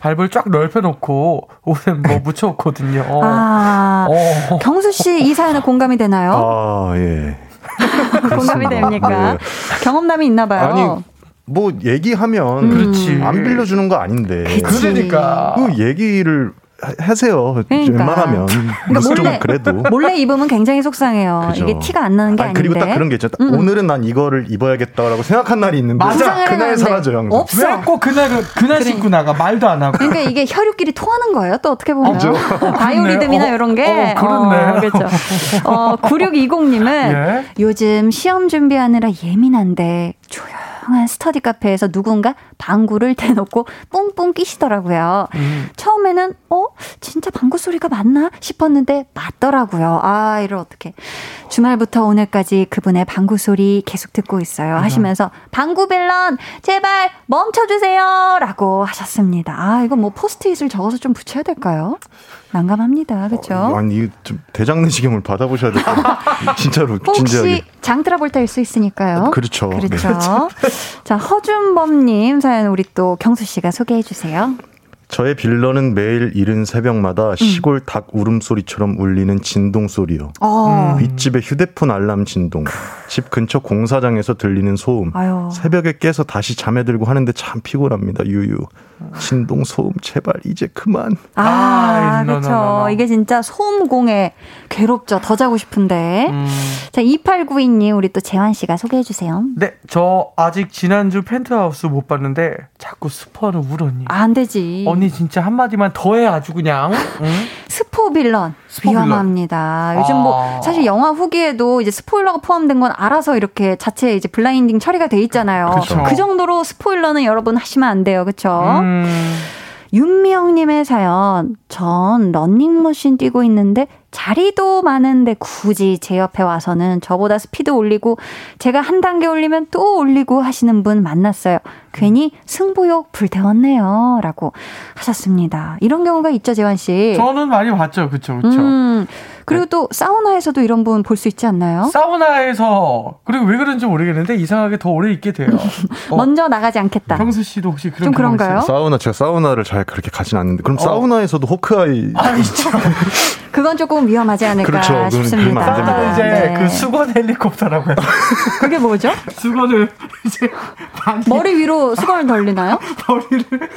발을 쫙 넓혀놓고 옷에 뭐 묻혀놓거든요. 아, 어. 경수 씨 이 사연에 공감이 되나요? 아 예. (laughs) 공감이 됩니까? 네. 경험담이 있나 봐요. 아니 뭐 얘기하면 음. 안 빌려주는 거 아닌데. 그치. 그러니까 그 얘기를 하세요. 그러니까. 웬만하면 그러니까 몰래, 그래도 몰래 입으면 굉장히 속상해요. 그죠. 이게 티가 안 나는 게 아니, 아닌데. 그리고 딱 그런 게 있죠. 음. 오늘은 난 이거를 입어야겠다라고 생각한 날이 있는데 맞아. 그날 사라져요. 항상. 없어. 왜꼭 그날 그날 그래. 신고 나가 말도 안 하고. 그러니까 이게 혈육끼리 통하는 거예요. 또 어떻게 보면 어, 바이오리듬이나 어, 이런 게. 어, 그렇네. 어, 그렇죠. 어, 9620님은 (laughs) 예? 요즘 시험 준비하느라 예민한데 조용. 조용한 스터디 카페에서 누군가 방구를 (laughs) 대놓고 뿡뿡 끼시더라고요. 음. 처음에는 어 진짜 방구 소리가 맞나 싶었는데 맞더라고요. 아 이를 어떻게 주말부터 오늘까지 그분의 방구 소리 계속 듣고 있어요. 하시면서 방구 빌런 제발 멈춰주세요라고 하셨습니다. 아 이거 뭐 포스트잇을 적어서 좀 붙여야 될까요? 난감합니다. 그렇죠? 어, 아니 좀 대장내시경을 받아보셔야 될 것 같아요. (laughs) 진짜로 혹시 진지하게. 장트라볼타일 수 있으니까요. 그렇죠. 그렇죠. 네. (laughs) 자 허준범님 사연 우리 또 경수 씨가 소개해 주세요. 저의 빌런은 매일 이른 새벽마다 음. 시골 닭 울음소리처럼 울리는 진동 소리요. 어. 윗집의 휴대폰 알람 진동. 집 근처 공사장에서 들리는 소음. 아유. 새벽에 깨서 다시 잠에 들고 하는데 참 피곤합니다. 유유. 진동 소음 제발 이제 그만. 아, 아 그렇죠. 이게 진짜 소음공에 괴롭죠. 더 자고 싶은데. 음. 자, 2892님 우리 또 재환 씨가 소개해 주세요. 네, 저 아직 지난주 펜트하우스 못 봤는데 자꾸 스포는 울었니? 아, 안 되지. 언니 진짜 한 마디만 더해 아주 그냥. 응? 스포 빌런 스포 위험합니다. 빌런. 요즘 뭐 아. 사실 영화 후기에도 이제 스포일러가 포함된 건 알아서 이렇게 자체 이제 blinding 처리가 돼 있잖아요. 그쵸. 그 정도로 스포일러는 여러분 하시면 안 돼요. 그렇죠? 음. 윤미영님의 사연. 전 런닝머신 뛰고 있는데 자리도 많은데 굳이 제 옆에 와서는 저보다 스피드 올리고 제가 한 단계 올리면 또 올리고 하시는 분 만났어요. 괜히 승부욕 불태웠네요. 라고 하셨습니다. 이런 경우가 있죠, 재환 씨? 저는 많이 봤죠. 그쵸, 그쵸. 음, 그리고 네. 또 사우나에서도 이런 분 볼 수 있지 않나요? 사우나에서 그리고 왜 그런지 모르겠는데 이상하게 더 오래 있게 돼요. (laughs) 어. 먼저 나가지 않겠다. 평수 씨도 혹시 그런 좀 그런가요? 사우나 제가 사우나를 잘 그렇게 가진 않는데 그럼 어. 사우나에서도 호크아이 아 있죠. (laughs) 그건 조금 위험하지 않을까 그렇죠. 싶습니다. 사우나 이제 네. 그 수건 헬리콥터라고 해요. (laughs) 그게 뭐죠? 수건을 이제 머리 위로 수건을 돌리나요? (laughs) 머리를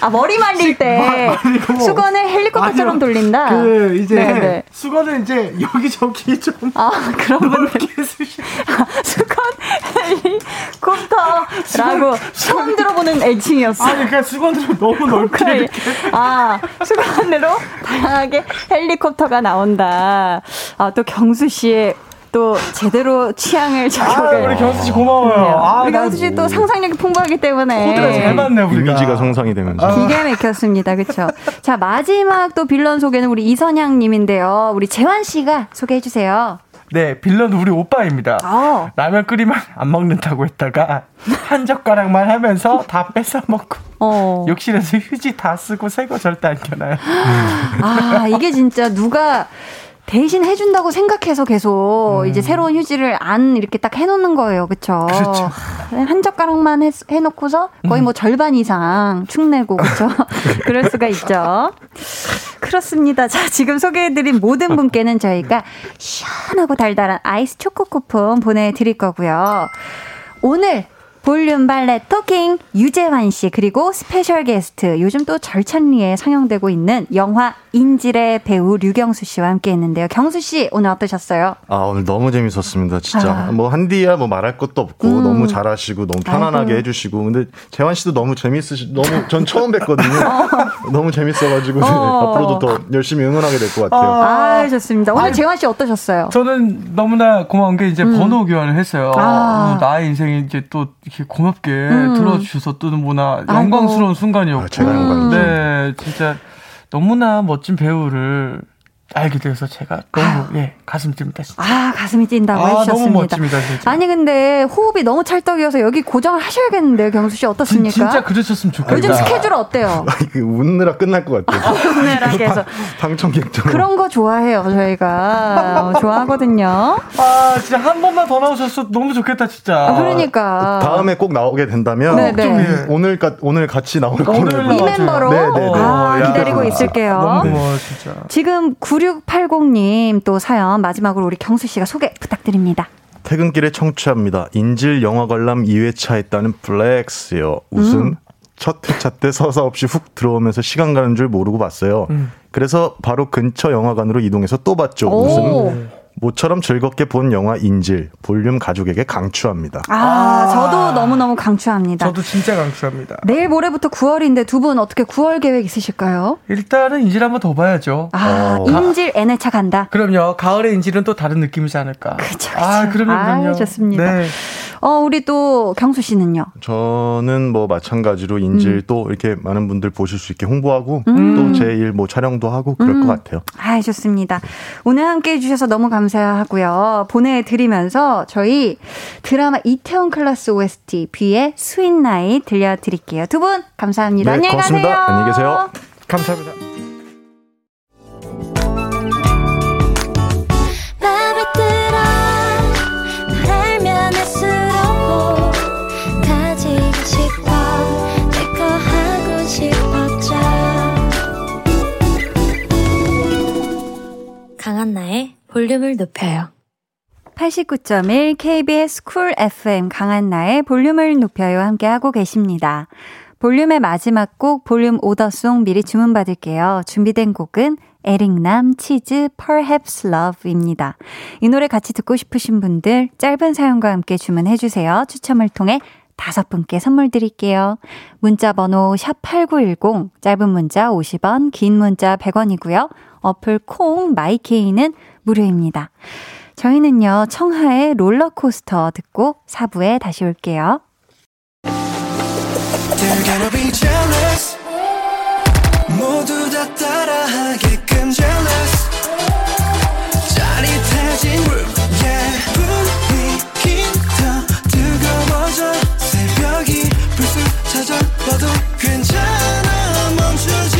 아 머리 말릴 때 수건을 헬리콥터처럼 돌린다. 그 이제 네네. 네. 수건을 이제 여기 저기 좀아 그런 분들 아, 수건 (laughs) 헬리콥터라고 처음 들어보는 애칭이었어. 아니 그러니까 수건으로 너무 넓게 (laughs) 아 수건으로 다양하게 헬리콥터가 나온다. 아 또 경수 씨의 또 제대로 취향을 저격을. 아, 우리 경수 씨 고마워요. 아, 우리 경수 씨또 상상력이 풍부하기 때문에. 코드가 잘 맞네, 우리가. 이미지가 성상이 되면서. 아. 기가 막혔습니다. 그렇죠. 자, 마지막 또 빌런 소개는 우리 이선양 님인데요. 우리 재환 씨가 소개해 주세요. 네, 빌런 우리 오빠입니다. 어. 라면 끓이면 안 먹는다고 했다가 한 젓가락만 하면서 다 뺏어 먹고 어. 욕실에서 휴지 다 쓰고 새 거 절대 안 켜놔요. 아, 이게 진짜 누가 대신 해준다고 생각해서 계속 음. 이제 새로운 휴지를 안 이렇게 딱 해놓는 거예요. 그쵸? 그렇죠. 한 젓가락만 해, 해놓고서 거의 뭐 음. 절반 이상 축내고, 그쵸? (laughs) 그럴 수가 있죠. 그렇습니다. 자, 지금 소개해드린 모든 분께는 저희가 시원하고 달달한 아이스 초코 쿠폰 보내드릴 거고요. 오늘 볼륨 발레 talking 유재환 씨 그리고 스페셜 게스트 요즘 또 절찬리에 상영되고 있는 영화 인질의 배우 류경수 씨와 함께 했는데요. 경수 씨 오늘 어떠셨어요? 아 오늘 너무 재밌었습니다. 진짜 아. 뭐 한디야 뭐 말할 것도 없고 음. 너무 잘하시고 너무 편안하게 아이고. 해주시고 근데 재환 씨도 너무 재밌으시 너무 (laughs) 전 처음 뵀거든요. 어. 너무 재밌어가지고 어. (laughs) 앞으로도 더 열심히 응원하게 될 것 같아요. 아, 아 좋습니다. 오늘 아 재환 씨 어떠셨어요? 저는 너무나 고마운 게 이제 음. 번호 교환을 했어요. 아. 나의 인생이 이제 또 이렇게 고맙게 음. 들어주셔서 또 뭐나 영광스러운 순간이었고. 아, 제가 영광이죠. 네, 진짜 너무나 멋진 배우를 알게 돼서 제가 너무 아. 예 가슴 뜁니다. 진짜. 아 가슴이 뛴다고 아, 해주셨습니다. 너무 멋집니다, 진짜. 아니 근데 호흡이 너무 찰떡이어서 여기 고정을 하셔야겠는데요, 경수 씨 어떻습니까? 진, 짜 그러셨으면 좋겠다. 요즘 스케줄 어때요? (laughs) 웃느라 끝날 것 같아요. 웃느라 계속 방청객들 그런 거 좋아해요 저희가 어, 좋아하거든요. 아 진짜 한 번만 더 나오셨어 너무 좋겠다 진짜. 아, 그러니까 다음에 꼭 나오게 된다면 네네. 네. 좀 예. 오늘 오늘 같이 나올 거예요. 이 멤버로 네네. 네, 네. 아, 기다리고 있을게요. 너무 고마워 진짜. 지금 9680님 또 사연 마지막으로 우리 경수 씨가 소개 부탁드립니다. 퇴근길에 청취합니다. 인질 영화 관람 2회차 했다는 블랙스요. 웃음. 음. 첫 회차 때 서사 없이 훅 들어오면서 시간 가는 줄 모르고 봤어요. 음. 그래서 바로 근처 영화관으로 이동해서 또 봤죠. 웃음. 모처럼 즐겁게 본 영화 인질 볼륨 가족에게 강추합니다. 아, 아, 저도 너무너무 강추합니다. 저도 진짜 강추합니다. 내일 모레부터 9월인데 두 분 어떻게 9월 계획 있으실까요? 일단은 인질 한번 더 봐야죠. 아, 어. 인질 N회차 간다. 그럼요. 가을의 인질은 또 다른 느낌이지 않을까. 그렇죠. 아, 그럼요, 그럼요. 아, 좋습니다. 네. 어, 우리 또 경수 씨는요? 저는 뭐 마찬가지로 인질 음. 또 이렇게 많은 분들 보실 수 있게 홍보하고 음. 또제 일 뭐 촬영도 하고 그럴 음. 것 같아요. 아, 좋습니다. 오늘 함께 해 주셔서 너무 감사 하고요. 보내드리면서 저희 드라마 이태원 클라스 OST V의 Sweet Night 들려드릴게요. 두 분 감사합니다. 네, 안녕히 고맙습니다. 가세요. 안녕히 계세요. 감사합니다. 강한나의 볼륨을 높여요. 89.1 KBS 쿨 FM 강한나의 볼륨을 높여요 함께하고 계십니다. 볼륨의 마지막 곡 볼륨 order song 미리 주문받을게요. 준비된 곡은 에릭남 치즈 Perhaps Love입니다. 이 노래 같이 듣고 싶으신 분들 짧은 사연과 함께 주문해 주세요. 추첨을 통해 다섯 분께 선물 드릴게요. 문자 번호 샵8910 짧은 문자 50원 긴 문자 100원이고요. 어플 콩 my K는 무료입니다. 저희는요, 청하의 롤러코스터 듣고 4부에 다시 올게요. 괜찮아. 멈추지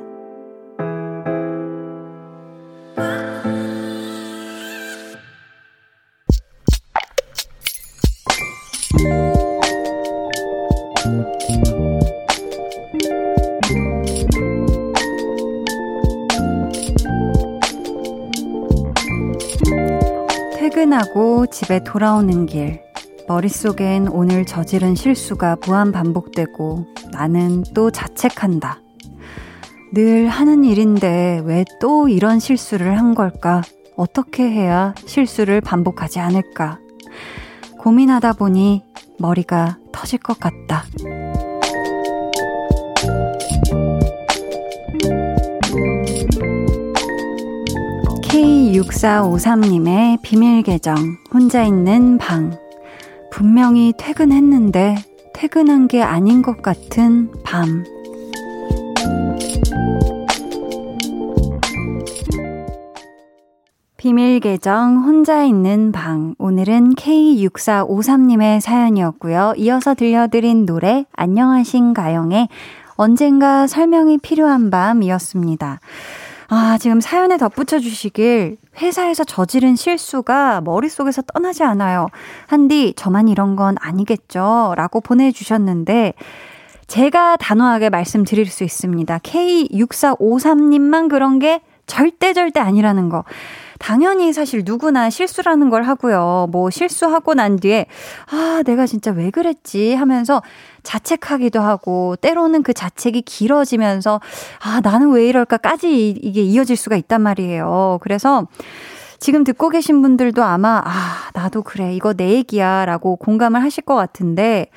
퇴근하고 집에 돌아오는 길. 머릿속엔 오늘 저지른 실수가 무한 반복되고 나는 또 자책한다. 늘 하는 일인데 왜 또 이런 실수를 한 걸까? 어떻게 해야 실수를 반복하지 않을까? 고민하다 보니 머리가 터질 것 같다. K6453님의 비밀 계정, 혼자 있는 방. 분명히 퇴근했는데, 퇴근한 게 아닌 것 같은 밤. 비밀 계정 혼자 있는 방. 오늘은 K6453님의 사연이었고요. 이어서 들려드린 노래 안녕하신 가영의 언젠가 설명이 필요한 밤이었습니다. 아, 지금 사연에 덧붙여 주시길 회사에서 저지른 실수가 머릿속에서 떠나지 않아요. 한디, 저만 이런 건 아니겠죠? 라고 보내 주셨는데, 제가 단호하게 말씀드릴 수 있습니다. K6453님만 그런 게 절대 절대 아니라는 거. 당연히 사실 누구나 실수라는 걸 하고요. 뭐 실수하고 난 뒤에 아, 내가 진짜 왜 그랬지 하면서 자책하기도 하고 때로는 그 자책이 길어지면서 아, 나는 왜 이럴까까지 이게 이어질 수가 있단 말이에요. 그래서 지금 듣고 계신 분들도 아마 아, 나도 그래. 이거 내 얘기야 라고 공감을 하실 것 같은데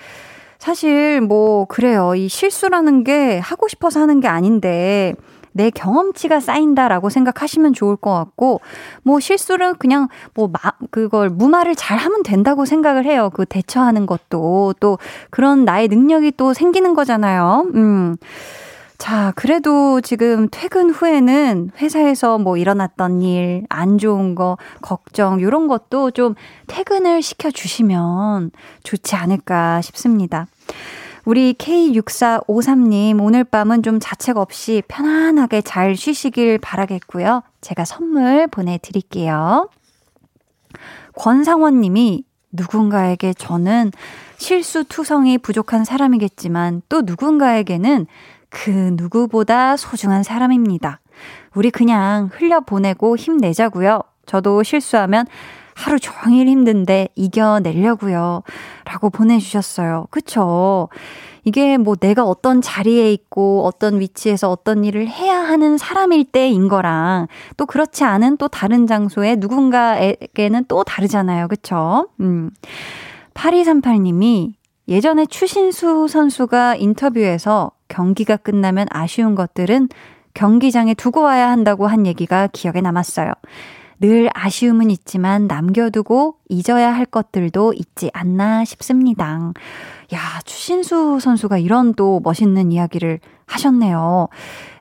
사실 뭐 그래요. 이 실수라는 게 하고 싶어서 하는 게 아닌데 내 경험치가 쌓인다라고 생각하시면 좋을 것 같고, 뭐 실수를 그냥 뭐 마, 그걸 무마를 잘 하면 된다고 생각을 해요. 그 대처하는 것도 또 그런 나의 능력이 또 생기는 거잖아요. 음. 자, 그래도 지금 퇴근 후에는 회사에서 뭐 일어났던 일, 안 좋은 거, 걱정, 요런 것도 좀 퇴근을 시켜주시면 좋지 않을까 싶습니다. 우리 K6453님, 오늘 밤은 좀 자책 없이 편안하게 잘 쉬시길 바라겠고요. 제가 선물 보내드릴게요. 권상원 님이 누군가에게 저는 실수투성이 부족한 사람이겠지만 또 누군가에게는 그 누구보다 소중한 사람입니다. 우리 그냥 흘려보내고 힘내자고요. 저도 실수하면 하루 종일 힘든데 이겨내려고요. 라고 보내주셨어요. 그쵸? 이게 뭐 내가 어떤 자리에 있고 어떤 위치에서 어떤 일을 해야 하는 사람일 때인 거랑 또 그렇지 않은 또 다른 장소에 누군가에게는 또 다르잖아요. 그쵸? 음. 8238님이 예전에 추신수 선수가 인터뷰에서 경기가 끝나면 아쉬운 것들은 경기장에 두고 와야 한다고 한 얘기가 기억에 남았어요. 늘 아쉬움은 있지만 남겨두고 잊어야 할 것들도 있지 않나 싶습니다. 야, 추신수 선수가 이런 또 멋있는 이야기를 하셨네요.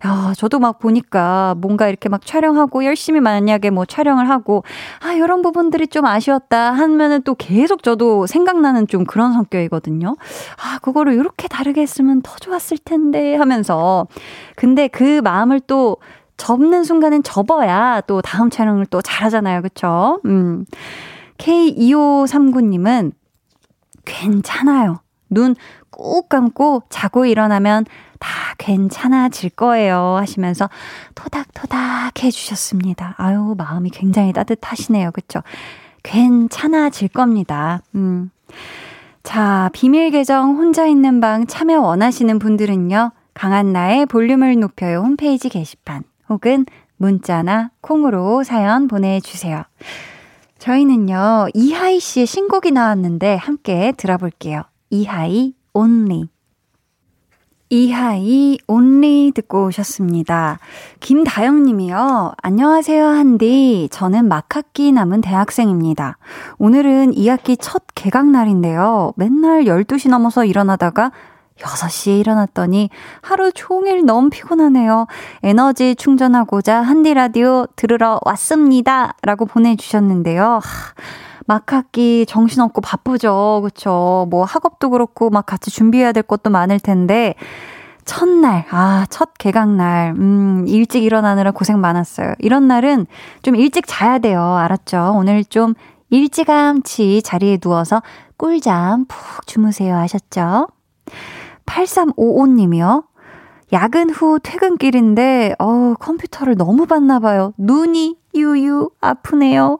야, 저도 막 보니까 뭔가 이렇게 막 촬영하고 열심히 만약에 뭐 촬영을 하고 아, 이런 부분들이 좀 아쉬웠다 하면은 또 계속 저도 생각나는 좀 그런 성격이거든요. 아, 그거를 이렇게 다르게 했으면 더 좋았을 텐데 하면서 근데 그 마음을 또 접는 순간엔 접어야 또 다음 촬영을 또 잘하잖아요. 그쵸? 음. K2539님은 괜찮아요. 눈 꾹 감고 자고 일어나면 다 괜찮아질 거예요. 하시면서 토닥토닥 해주셨습니다. 아유, 마음이 굉장히 따뜻하시네요. 그쵸? 괜찮아질 겁니다. 음. 자, 비밀 계정 혼자 있는 방 참여 원하시는 분들은요. 강한 나의 볼륨을 높여요 홈페이지 게시판 혹은 문자나 콩으로 사연 보내주세요. 저희는요, 이하이 씨의 신곡이 나왔는데 함께 들어볼게요. 이하이 온리. 이하이 온리 듣고 오셨습니다. 김다영 님이요. 안녕하세요, 한디. 저는 막학기 남은 대학생입니다. 오늘은 2학기 첫 개강날인데요. 맨날 12시 넘어서 일어나다가 6시에 일어났더니 하루 종일 너무 피곤하네요. 에너지 충전하고자 한디 라디오 들으러 왔습니다. 라고 보내주셨는데요. 막 학기 정신없고 바쁘죠. 그쵸. 뭐 학업도 그렇고 막 같이 준비해야 될 것도 많을 텐데. 첫날, 아, 첫 개강날, 음, 일찍 일어나느라 고생 많았어요. 이런 날은 좀 일찍 자야 돼요. 알았죠? 오늘 좀 일찌감치 자리에 누워서 꿀잠 푹 주무세요. 하셨죠? 8355님이요. 야근 후 퇴근길인데, 어 컴퓨터를 너무 봤나 봐요. 눈이 유유 아프네요.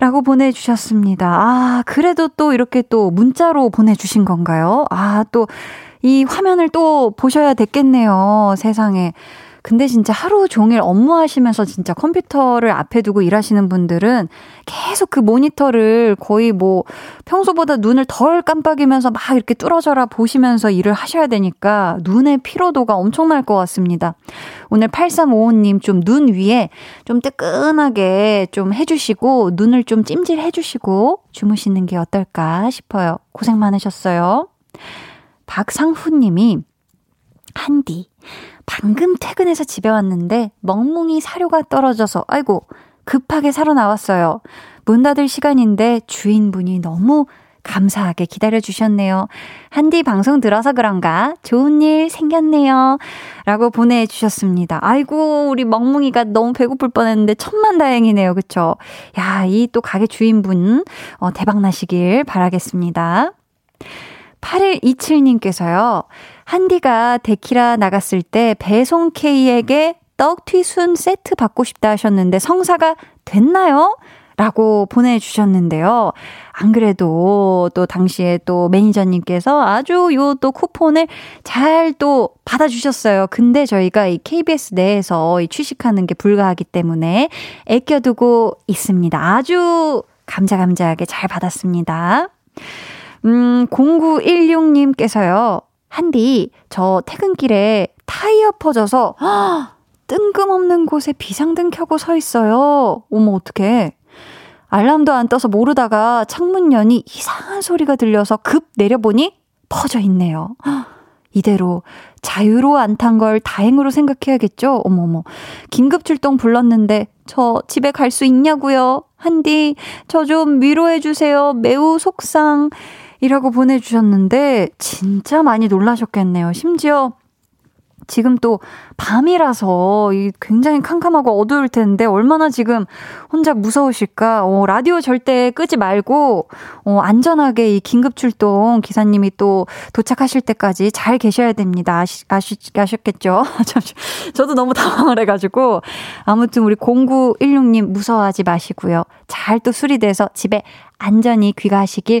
라고 보내주셨습니다. 아, 그래도 또 이렇게 또 문자로 보내주신 건가요? 아, 또 이 화면을 또 보셔야 됐겠네요. 세상에. 근데 진짜 하루 종일 업무하시면서 진짜 컴퓨터를 앞에 두고 일하시는 분들은 계속 그 모니터를 거의 뭐 평소보다 눈을 덜 깜빡이면서 막 이렇게 뚫어져라 보시면서 일을 하셔야 되니까 눈의 피로도가 엄청날 것 같습니다. 오늘 8355님 좀 눈 위에 좀 뜨끈하게 좀 해주시고 눈을 좀 찜질 해주시고 주무시는 게 어떨까 싶어요. 고생 많으셨어요. 박상훈 님이 한디 방금 퇴근해서 집에 왔는데 멍뭉이 사료가 떨어져서 아이고 급하게 사러 나왔어요. 문 닫을 시간인데 주인분이 너무 감사하게 기다려 주셨네요. 한디 방송 들어서 그런가? 좋은 일 생겼네요. 라고 보내주셨습니다. 아이고, 우리 멍뭉이가 너무 배고플 뻔 했는데 천만 다행이네요. 그쵸? 야, 이 또 가게 주인분, 어, 대박나시길 바라겠습니다. 8127님께서요. 한디가 데키라 나갔을 때 배송 K에게 떡 튀순 세트 받고 싶다 하셨는데 성사가 됐나요? 라고 보내주셨는데요. 안 그래도 또 당시에 또 매니저님께서 아주 요 또 쿠폰을 잘 또 받아주셨어요. 근데 저희가 이 KBS 내에서 이 취식하는 게 불가하기 때문에 애껴두고 있습니다. 아주 감자감자하게 잘 받았습니다. 음, 0916님께서요. 한디, 저 퇴근길에 타이어 퍼져서 (gasps) 뜬금없는 곳에 비상등 켜고 서 있어요. 어머, 어떡해. 알람도 안 떠서 모르다가 창문 연이 이상한 소리가 들려서 급 내려보니 퍼져 있네요. (gasps) 이대로 자유로 안 탄 걸 다행으로 생각해야겠죠? 어머머. 긴급 출동 불렀는데 저 집에 갈 수 있냐고요? 한디, 저 좀 위로해 주세요. 매우 속상. 이라고 보내주셨는데, 진짜 많이 놀라셨겠네요. 심지어, 지금 또 밤이라서 굉장히 캄캄하고 어두울 텐데 얼마나 지금 혼자 무서우실까? 어, 라디오 절대 끄지 말고 어, 안전하게 이 긴급 출동 기사님이 또 도착하실 때까지 잘 계셔야 됩니다. 아시, 아시, 아셨겠죠? (laughs) 저도 너무 당황을 해가지고 아무튼 우리 0916님 무서워하지 마시고요. 잘 또 수리돼서 집에 안전히 귀가하시길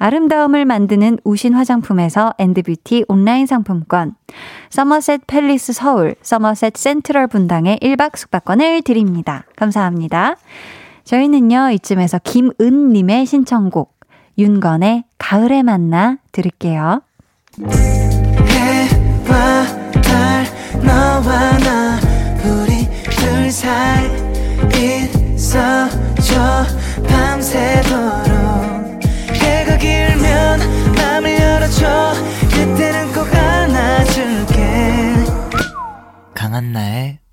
아름다움을 만드는 우신 화장품에서 엔드뷰티 온라인 상품권, 서머셋 팰리스 서울, 서머셋 센트럴 분당의 1박 숙박권을 드립니다. 감사합니다. 저희는요, 이쯤에서 김은님의 신청곡, 윤건의 가을에 만나 들을게요. 해와 달, 너와 나, 우리 둘 사이 있어줘, 밤새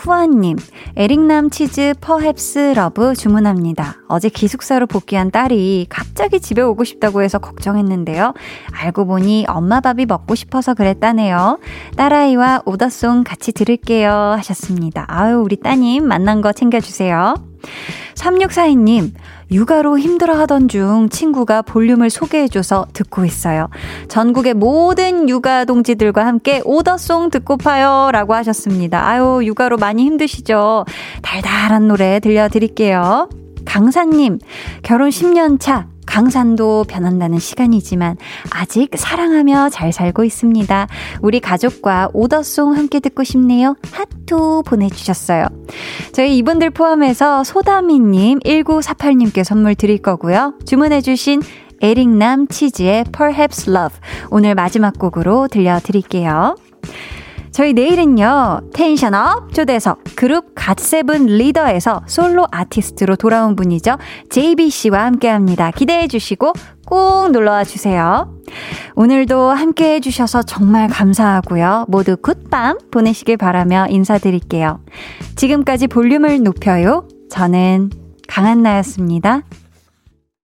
후아님, 에릭남 치즈 Perhaps Love 주문합니다. 어제 기숙사로 복귀한 딸이 갑자기 집에 오고 싶다고 해서 걱정했는데요. 알고 보니 엄마 밥이 먹고 싶어서 그랬다네요. 딸아이와 오더송 같이 들을게요. 하셨습니다. 아유, 우리 따님 만난 거 챙겨주세요. 3642님, 육아로 힘들어 하던 중 친구가 볼륨을 소개해줘서 듣고 있어요. 전국의 모든 육아 동지들과 함께 오더송 듣고파요. 라고 하셨습니다. 아유, 육아로 많이 힘드시죠? 달달한 노래 들려드릴게요. 강사님, 결혼 10년 차. 강산도 변한다는 시간이지만 아직 사랑하며 잘 살고 있습니다. 우리 가족과 오더송 함께 듣고 싶네요. 하트 보내주셨어요. 저희 이분들 포함해서 소다미님, 1948님께 선물 드릴 거고요. 주문해주신 에릭남 치즈의 Perhaps Love 오늘 마지막 곡으로 들려드릴게요. 저희 내일은요, 텐션업 초대석 그룹 갓세븐 리더에서 솔로 아티스트로 돌아온 분이죠. JBC와 함께 합니다. 기대해 주시고 꼭 놀러와 주세요. 오늘도 함께 해주셔서 정말 감사하고요. 모두 굿밤 보내시길 바라며 인사드릴게요. 지금까지 볼륨을 높여요. 저는 강한나였습니다.